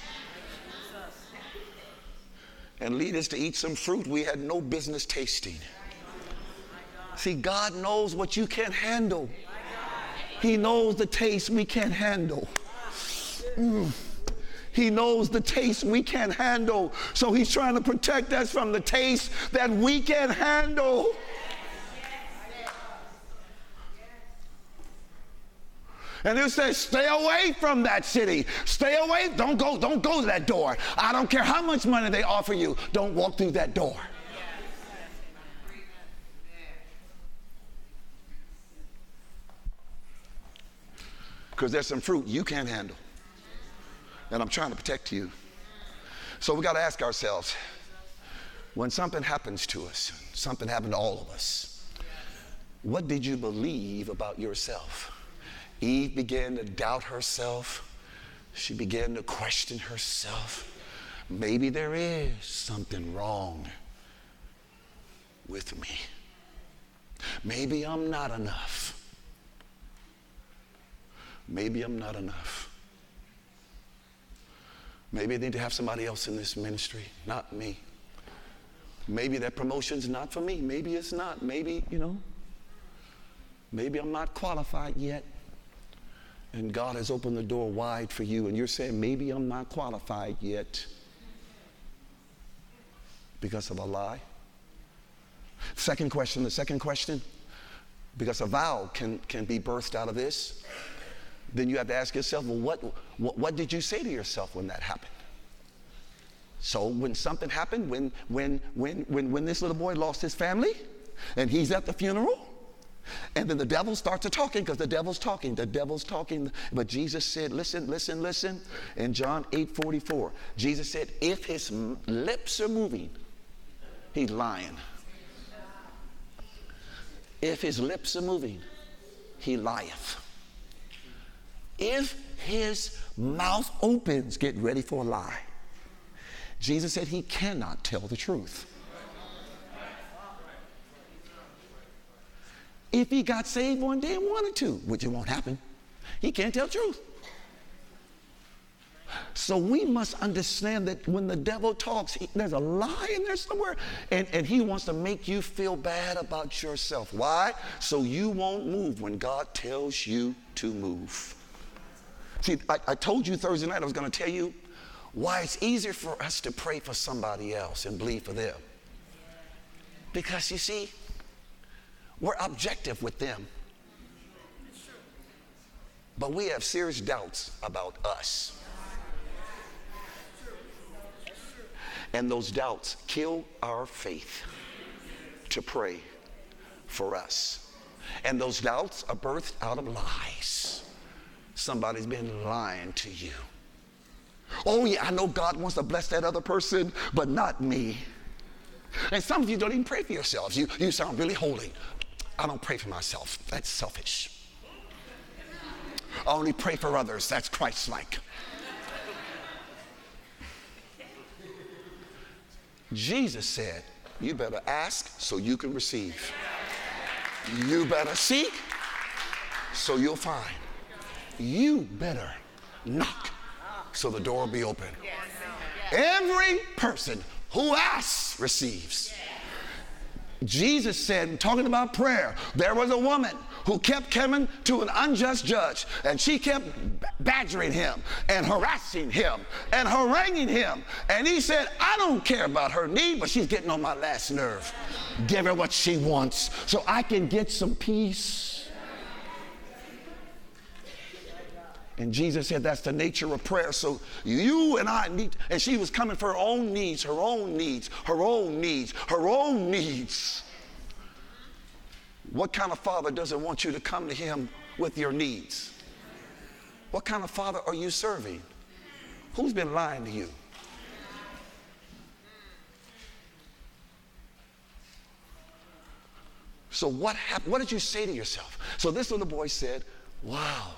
And lead us to eat some fruit we had no business tasting. See, God knows what you can't handle. He knows the taste we can't handle. Mm. He knows the taste we can't handle. So he's trying to protect us from the taste that we can't handle. And he says, stay away from that city. Stay away. Don't go, don't go to that door. I don't care how much money they offer you. Don't walk through that door. because there's some fruit you can't handle. And I'm trying to protect you. So we got to ask ourselves when something happens to us, something happened to all of us, what did you believe about yourself? Eve began to doubt herself. She began to question herself. Maybe there is something wrong with me. Maybe I'm not enough. Maybe I'm not enough. Maybe I need to have somebody else in this ministry, not me. Maybe that promotion's not for me. Maybe it's not. Maybe, you know, maybe I'm not qualified yet. And God has opened the door wide for you, and you're saying, maybe I'm not qualified yet because of a lie. Second question, the second question, because a vow can, can be birthed out of this then you have to ask yourself, well, what, what, what did you say to yourself when that happened? So when something happened, when, when, when, when, when this little boy lost his family, and he's at the funeral, and then the devil starts talking because the devil's talking. The devil's talking. But Jesus said, listen, listen, listen. In John 8 44, Jesus said, if his lips are moving, he's lying. If his lips are moving, he lieth. If his mouth opens, get ready for a lie. Jesus said he cannot tell the truth. If he got saved one day and wanted to, which it won't happen, he can't tell truth. So we must understand that when the devil talks, he, there's a lie in there somewhere, and, and he wants to make you feel bad about yourself. Why? So you won't move when God tells you to move. See, I, I told you Thursday night I was going to tell you why it's easier for us to pray for somebody else and believe for them. Because you see, we're objective with them. But we have serious doubts about us. And those doubts kill our faith to pray for us. And those doubts are birthed out of lies somebody's been lying to you. Oh, yeah, I know God wants to bless that other person, but not me. And some of you don't even pray for yourselves. You, you sound really holy. I don't pray for myself. That's selfish. I only pray for others. That's Christ like. Jesus said, You better ask so you can receive. You better seek so you'll find you better knock so the door will be open. Every person who asks receives. Jesus said, talking about prayer, there was a woman who kept coming to an unjust judge and she kept badgering him and harassing him and haranguing him. And he said, I don't care about her need, but she's getting on my last nerve. Give her what she wants so I can get some peace. And Jesus said that's the nature of prayer. So you and I need, and she was coming for her own needs, her own needs, her own needs, her own needs. What kind of father doesn't want you to come to him with your needs? What kind of father are you serving? Who's been lying to you? So what happened? What did you say to yourself? So this little boy said, Wow,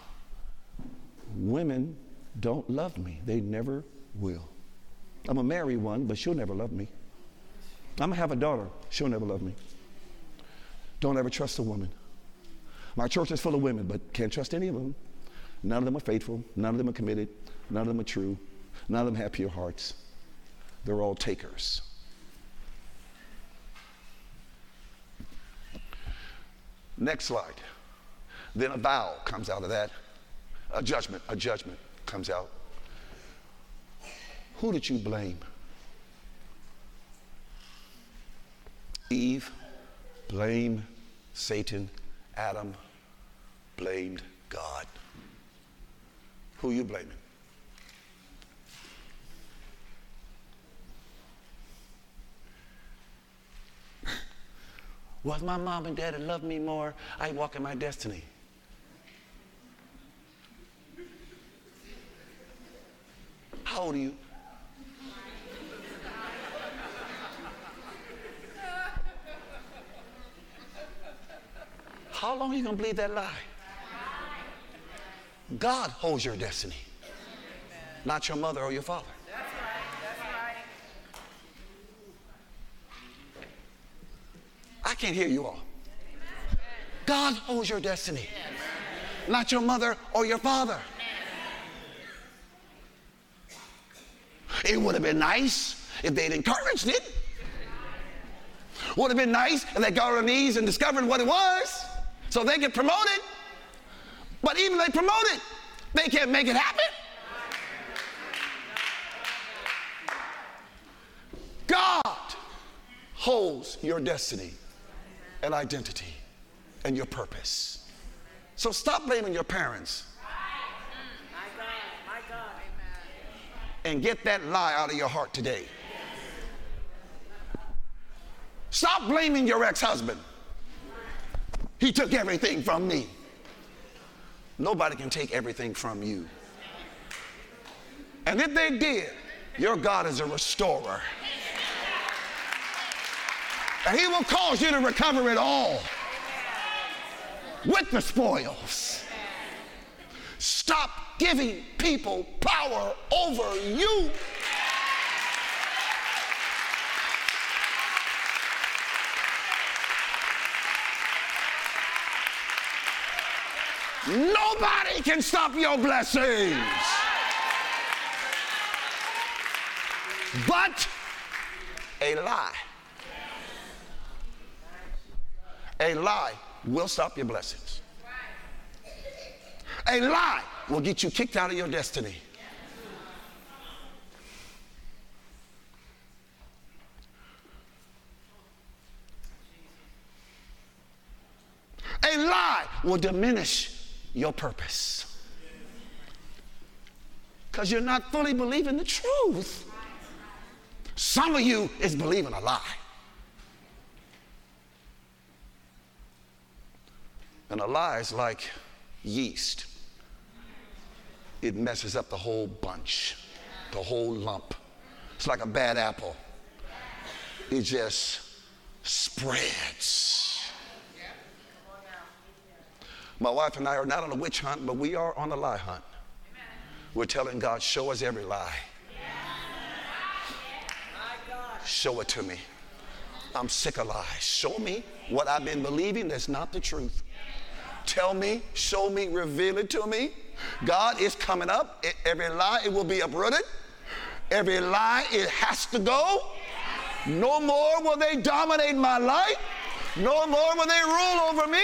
women don't love me. They never will. I'm going to marry one, but she'll never love me. I'm going to have a daughter. She'll never love me. Don't ever trust a woman. My church is full of women, but can't trust any of them. None of them are faithful. None of them are committed. None of them are true. None of them have pure hearts. They're all takers. Next slide. Then a vow comes out of that a judgment, a judgment comes out. Who did you blame? Eve blamed Satan, Adam blamed God. Who you blaming? Was my mom and dad that loved me more, I walk in my destiny. How old are you? How long are you going to believe that lie? God holds your destiny, not your mother or your father. I can't hear you all. God holds your destiny, not your mother or your father. It would have been nice if they'd encouraged it. Would have been nice if they got on their knees and discovered what it was so they could promote it. But even they promote it, they can't make it happen. God holds your destiny and identity and your purpose. So stop blaming your parents and get that lie out of your heart today. Stop blaming your ex husband. He took everything from me. Nobody can take everything from you. And if they did, your God is a restorer. And He will cause you to recover it all with the spoils. Stop giving people power over you. Nobody can stop your blessings. But a lie. A lie will stop your blessings. A lie will get you kicked out of your destiny. A lie will diminish your purpose. Because you're not fully believing the truth. Some of you is believing a lie. And a lie is like yeast it messes up the whole bunch, the whole lump. It's like a bad apple. It just spreads. My wife and I are not on a witch hunt, but we are on a lie hunt. We're telling God, show us every lie. Show it to me. I'm sick of lies. Show me what I've been believing that's not the truth. Tell me, show me, reveal it to me. God is coming up. Every lie, it will be uprooted. Every lie, it has to go. No more will they dominate my life. No more will they rule over me.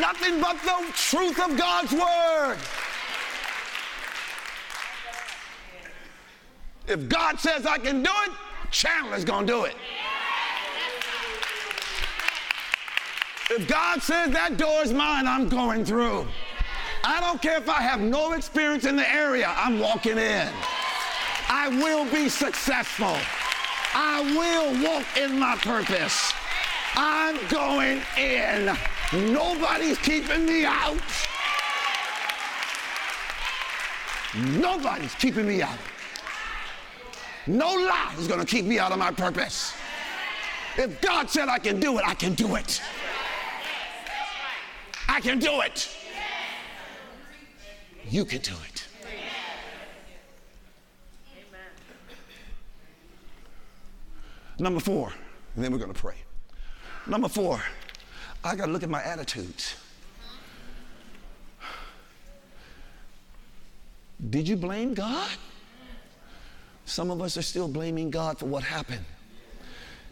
Nothing but the truth of God's word. If God says I can do it, Chandler's gonna do it. If God says that door is mine, I'm going through. I don't care if I have no experience in the area, I'm walking in. I will be successful. I will walk in my purpose. I'm going in. Nobody's keeping me out. Nobody's keeping me out. No lie is going to keep me out of my purpose. If God said I can do it, I can do it. I can do it. You can do it. Number four, and then we're going to pray. Number four, I got to look at my attitudes. Did you blame God? Some of us are still blaming God for what happened.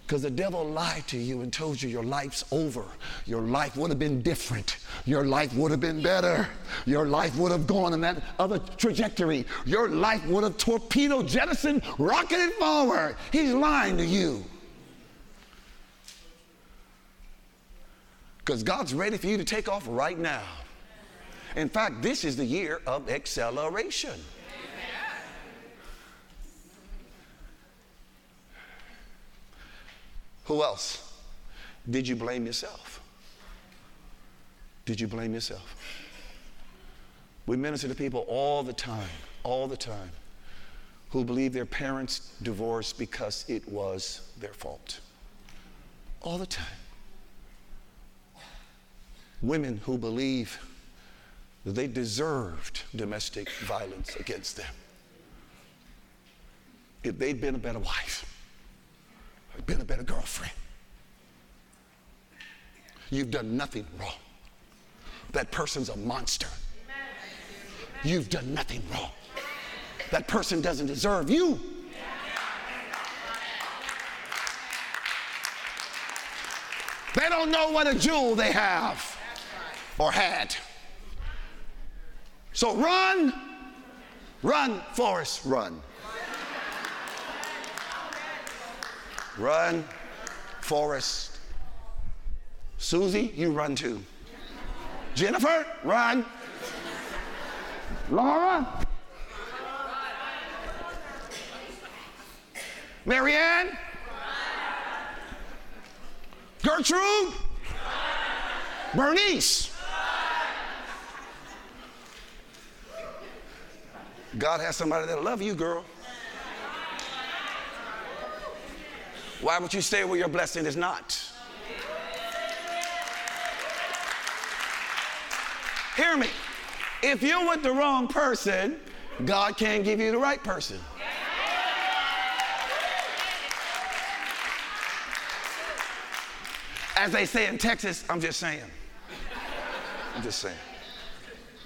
Because the devil lied to you and told you your life's over. Your life would have been different. Your life would have been better. Your life would have gone in that other trajectory. Your life would have torpedoed, jettisoned, rocketed forward. He's lying to you. Because God's ready for you to take off right now. In fact, this is the year of acceleration. Who else? Did you blame yourself? Did you blame yourself? We minister to people all the time, all the time, who believe their parents divorced because it was their fault. All the time. Women who believe that they deserved domestic violence against them. If they'd been a better wife, been a better girlfriend. You've done nothing wrong. That person's a monster. You've done nothing wrong. That person doesn't deserve you. They don't know what a jewel they have or had. So run, run, Forrest, run. Run, Forrest. Susie, you run too. Jennifer, run. Laura. Marianne. Gertrude. Bernice. God has somebody that'll love you, girl. Why would you stay where your blessing is not? Hear me. If you're with the wrong person, God can't give you the right person. As they say in Texas, I'm just saying. I'm just saying.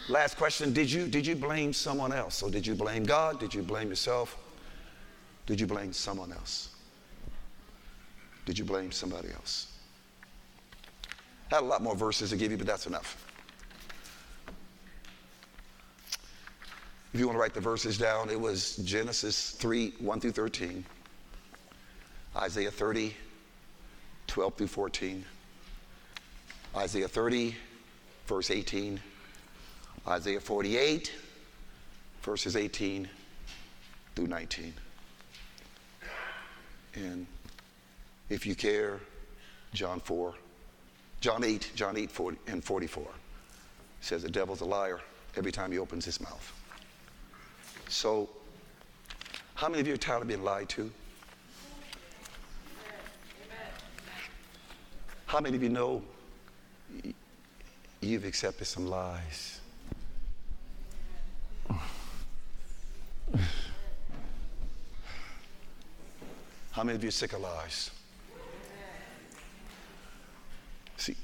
Last question, did you did you blame someone else or did you blame God? Did you blame yourself? Did you blame someone else? Did you blame somebody else? I had a lot more verses to give you, but that's enough. If you want to write the verses down, it was Genesis 3 1 through 13, Isaiah 30, 12 through 14, Isaiah 30, verse 18, Isaiah 48, verses 18 through 19. And if you care, John 4, John 8, John 8 40, and 44 says the devil's a liar every time he opens his mouth. So, how many of you are tired of being lied to? How many of you know you've accepted some lies? How many of you are sick of lies? See,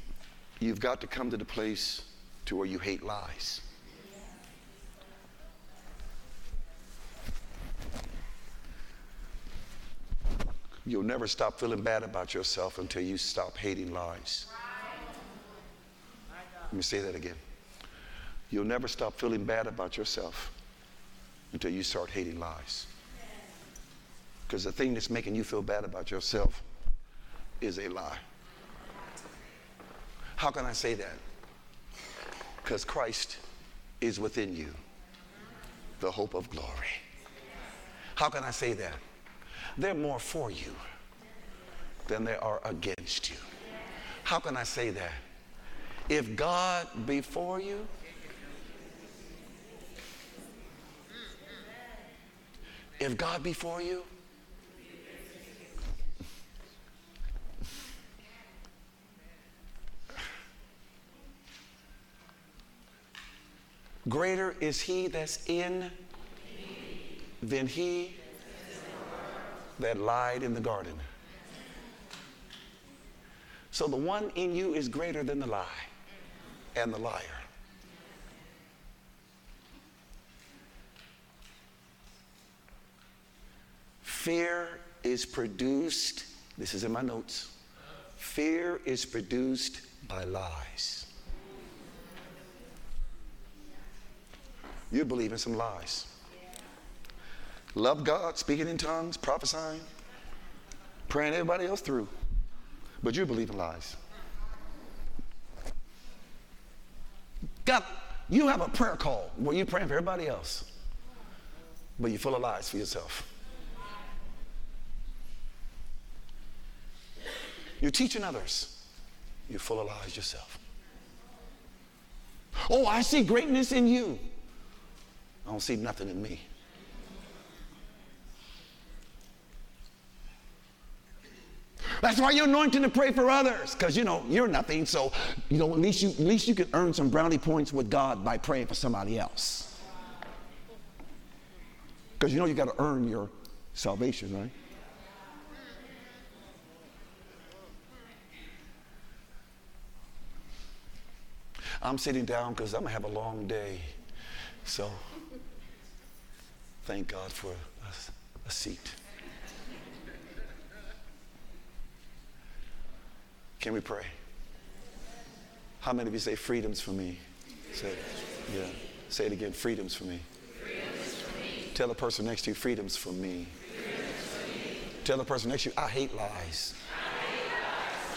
you've got to come to the place to where you hate lies. You'll never stop feeling bad about yourself until you stop hating lies. Let me say that again. You'll never stop feeling bad about yourself until you start hating lies. Because the thing that's making you feel bad about yourself is a lie. How can I say that? Because Christ is within you, the hope of glory. How can I say that? They're more for you than they are against you. How can I say that? If God be for you, if God be for you, greater is he that's in than he that lied in the garden. So the one in you is greater than the lie and the liar. Fear is produced, this is in my notes. Fear is produced by lies. You believe in some lies. Love God, speaking in tongues, prophesying, praying everybody else through. But you believe in lies. God, you have a prayer call where you're praying for everybody else, but you're full of lies for yourself. You're teaching others, you're full of lies yourself. Oh, I see greatness in you. I don't see nothing in me. That's why you're anointed to pray for others, because you know you're nothing. So you know at least you at least you can earn some brownie points with God by praying for somebody else. Because you know you got to earn your salvation, right? I'm sitting down because I'm gonna have a long day, so thank God for a, a seat. Can we pray? How many of you say freedoms for me? Say it. Yeah. Say it again. Freedoms for me. Freedoms for me. Tell the person next to you, freedoms for me. Freedoms for me. Tell the person next to you, I hate lies. I hate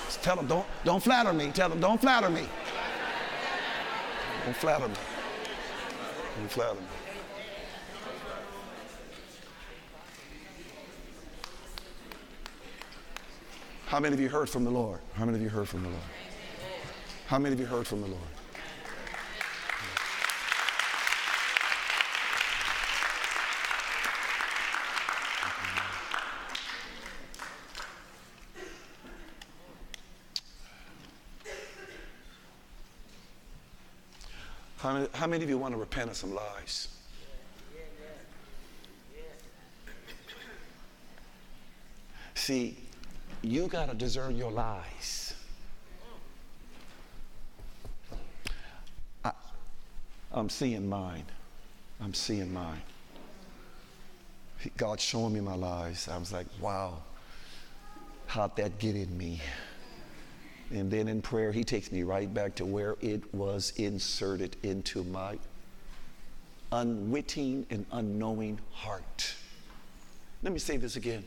lies. Tell them, don't, don't flatter me. Tell them, don't flatter me. Don't flatter me. Don't flatter me. How many of you heard from the Lord? How many of you heard from the Lord? How many of you heard from the Lord? How many, how many of you want to repent of some lies? See, you got to discern your lies. I, I'm seeing mine. I'm seeing mine. God's showing me my lies. I was like, wow, how'd that get in me? And then in prayer, he takes me right back to where it was inserted into my unwitting and unknowing heart. Let me say this again.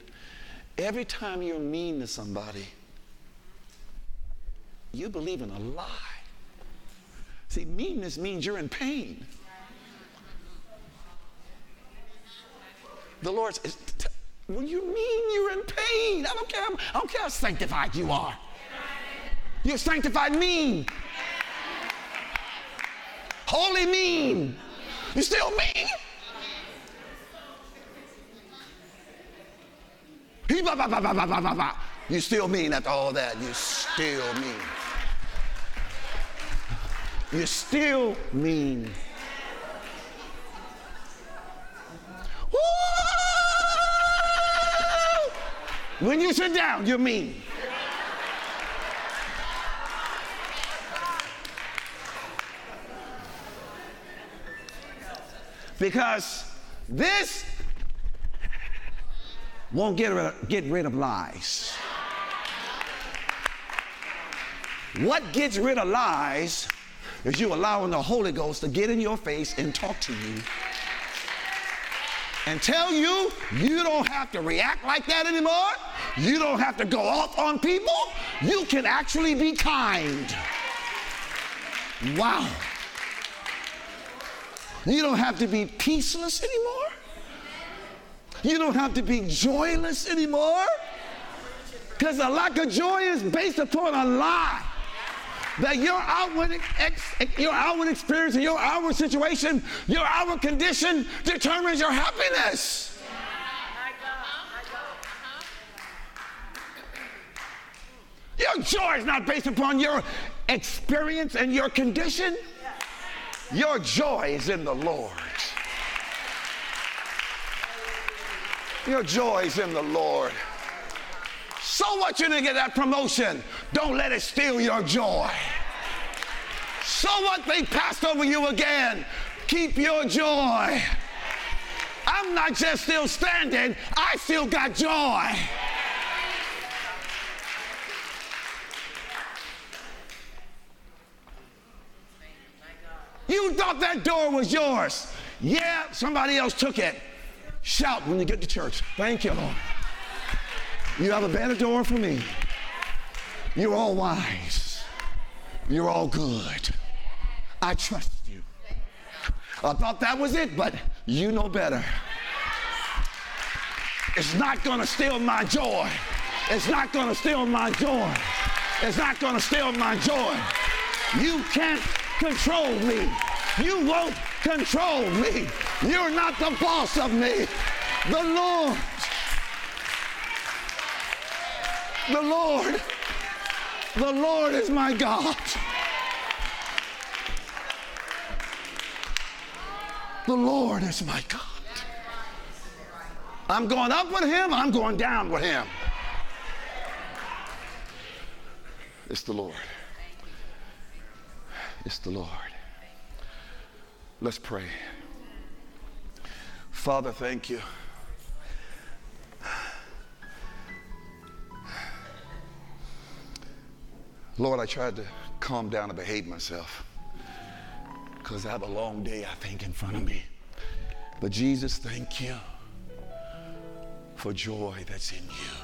Every time you're mean to somebody, you believe in a lie. See, meanness means you're in pain. The Lord says, when you mean you're in pain, I don't care, I don't care how sanctified you are. You're sanctified mean. Holy mean. You still mean. You still mean after all that. You still mean. You still mean. When you sit down, you mean. Because this won't get rid of, get rid of lies. What gets rid of lies is you allowing the Holy Ghost to get in your face and talk to you and tell you you don't have to react like that anymore. You don't have to go off on people. You can actually be kind. Wow. You don't have to be peaceless anymore. You don't have to be joyless anymore. Because a lack of joy is based upon a lie. That your outward, ex, your outward experience and your outward situation, your outward condition determines your happiness. Your joy is not based upon your experience and your condition. Your joy is in the Lord. Your joy is in the Lord. So what you didn't get that promotion? Don't let it steal your joy. So what they passed over you again? Keep your joy. I'm not just still standing, I still got joy. You thought that door was yours. Yeah, somebody else took it. Shout when you get to church. Thank you, Lord. You have a better door for me. You're all wise. You're all good. I trust you. I thought that was it, but you know better. It's not going to steal my joy. It's not going to steal my joy. It's not going to steal my joy. You can't control me. You won't control me. You're not the boss of me. The Lord. The Lord. The Lord is my God. The Lord is my God. I'm going up with him, I'm going down with him. It's the Lord. It's the Lord. Let's pray. Father, thank you. Lord, I tried to calm down and behave myself because I have a long day, I think, in front of me. But Jesus, thank you for joy that's in you.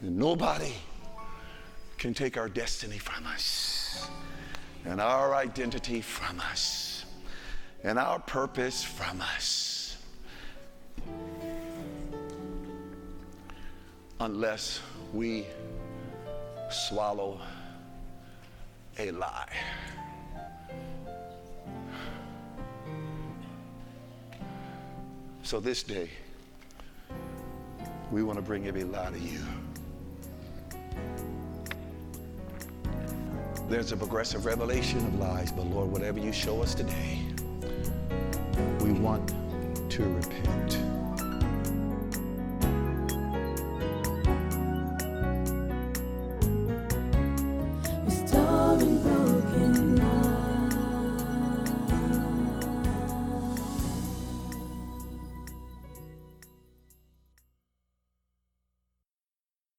And nobody can take our destiny from us, and our identity from us, and our purpose from us. Unless we swallow a lie. So this day, we want to bring every lie to you. There's a progressive revelation of lies, but Lord, whatever you show us today, we want to repent.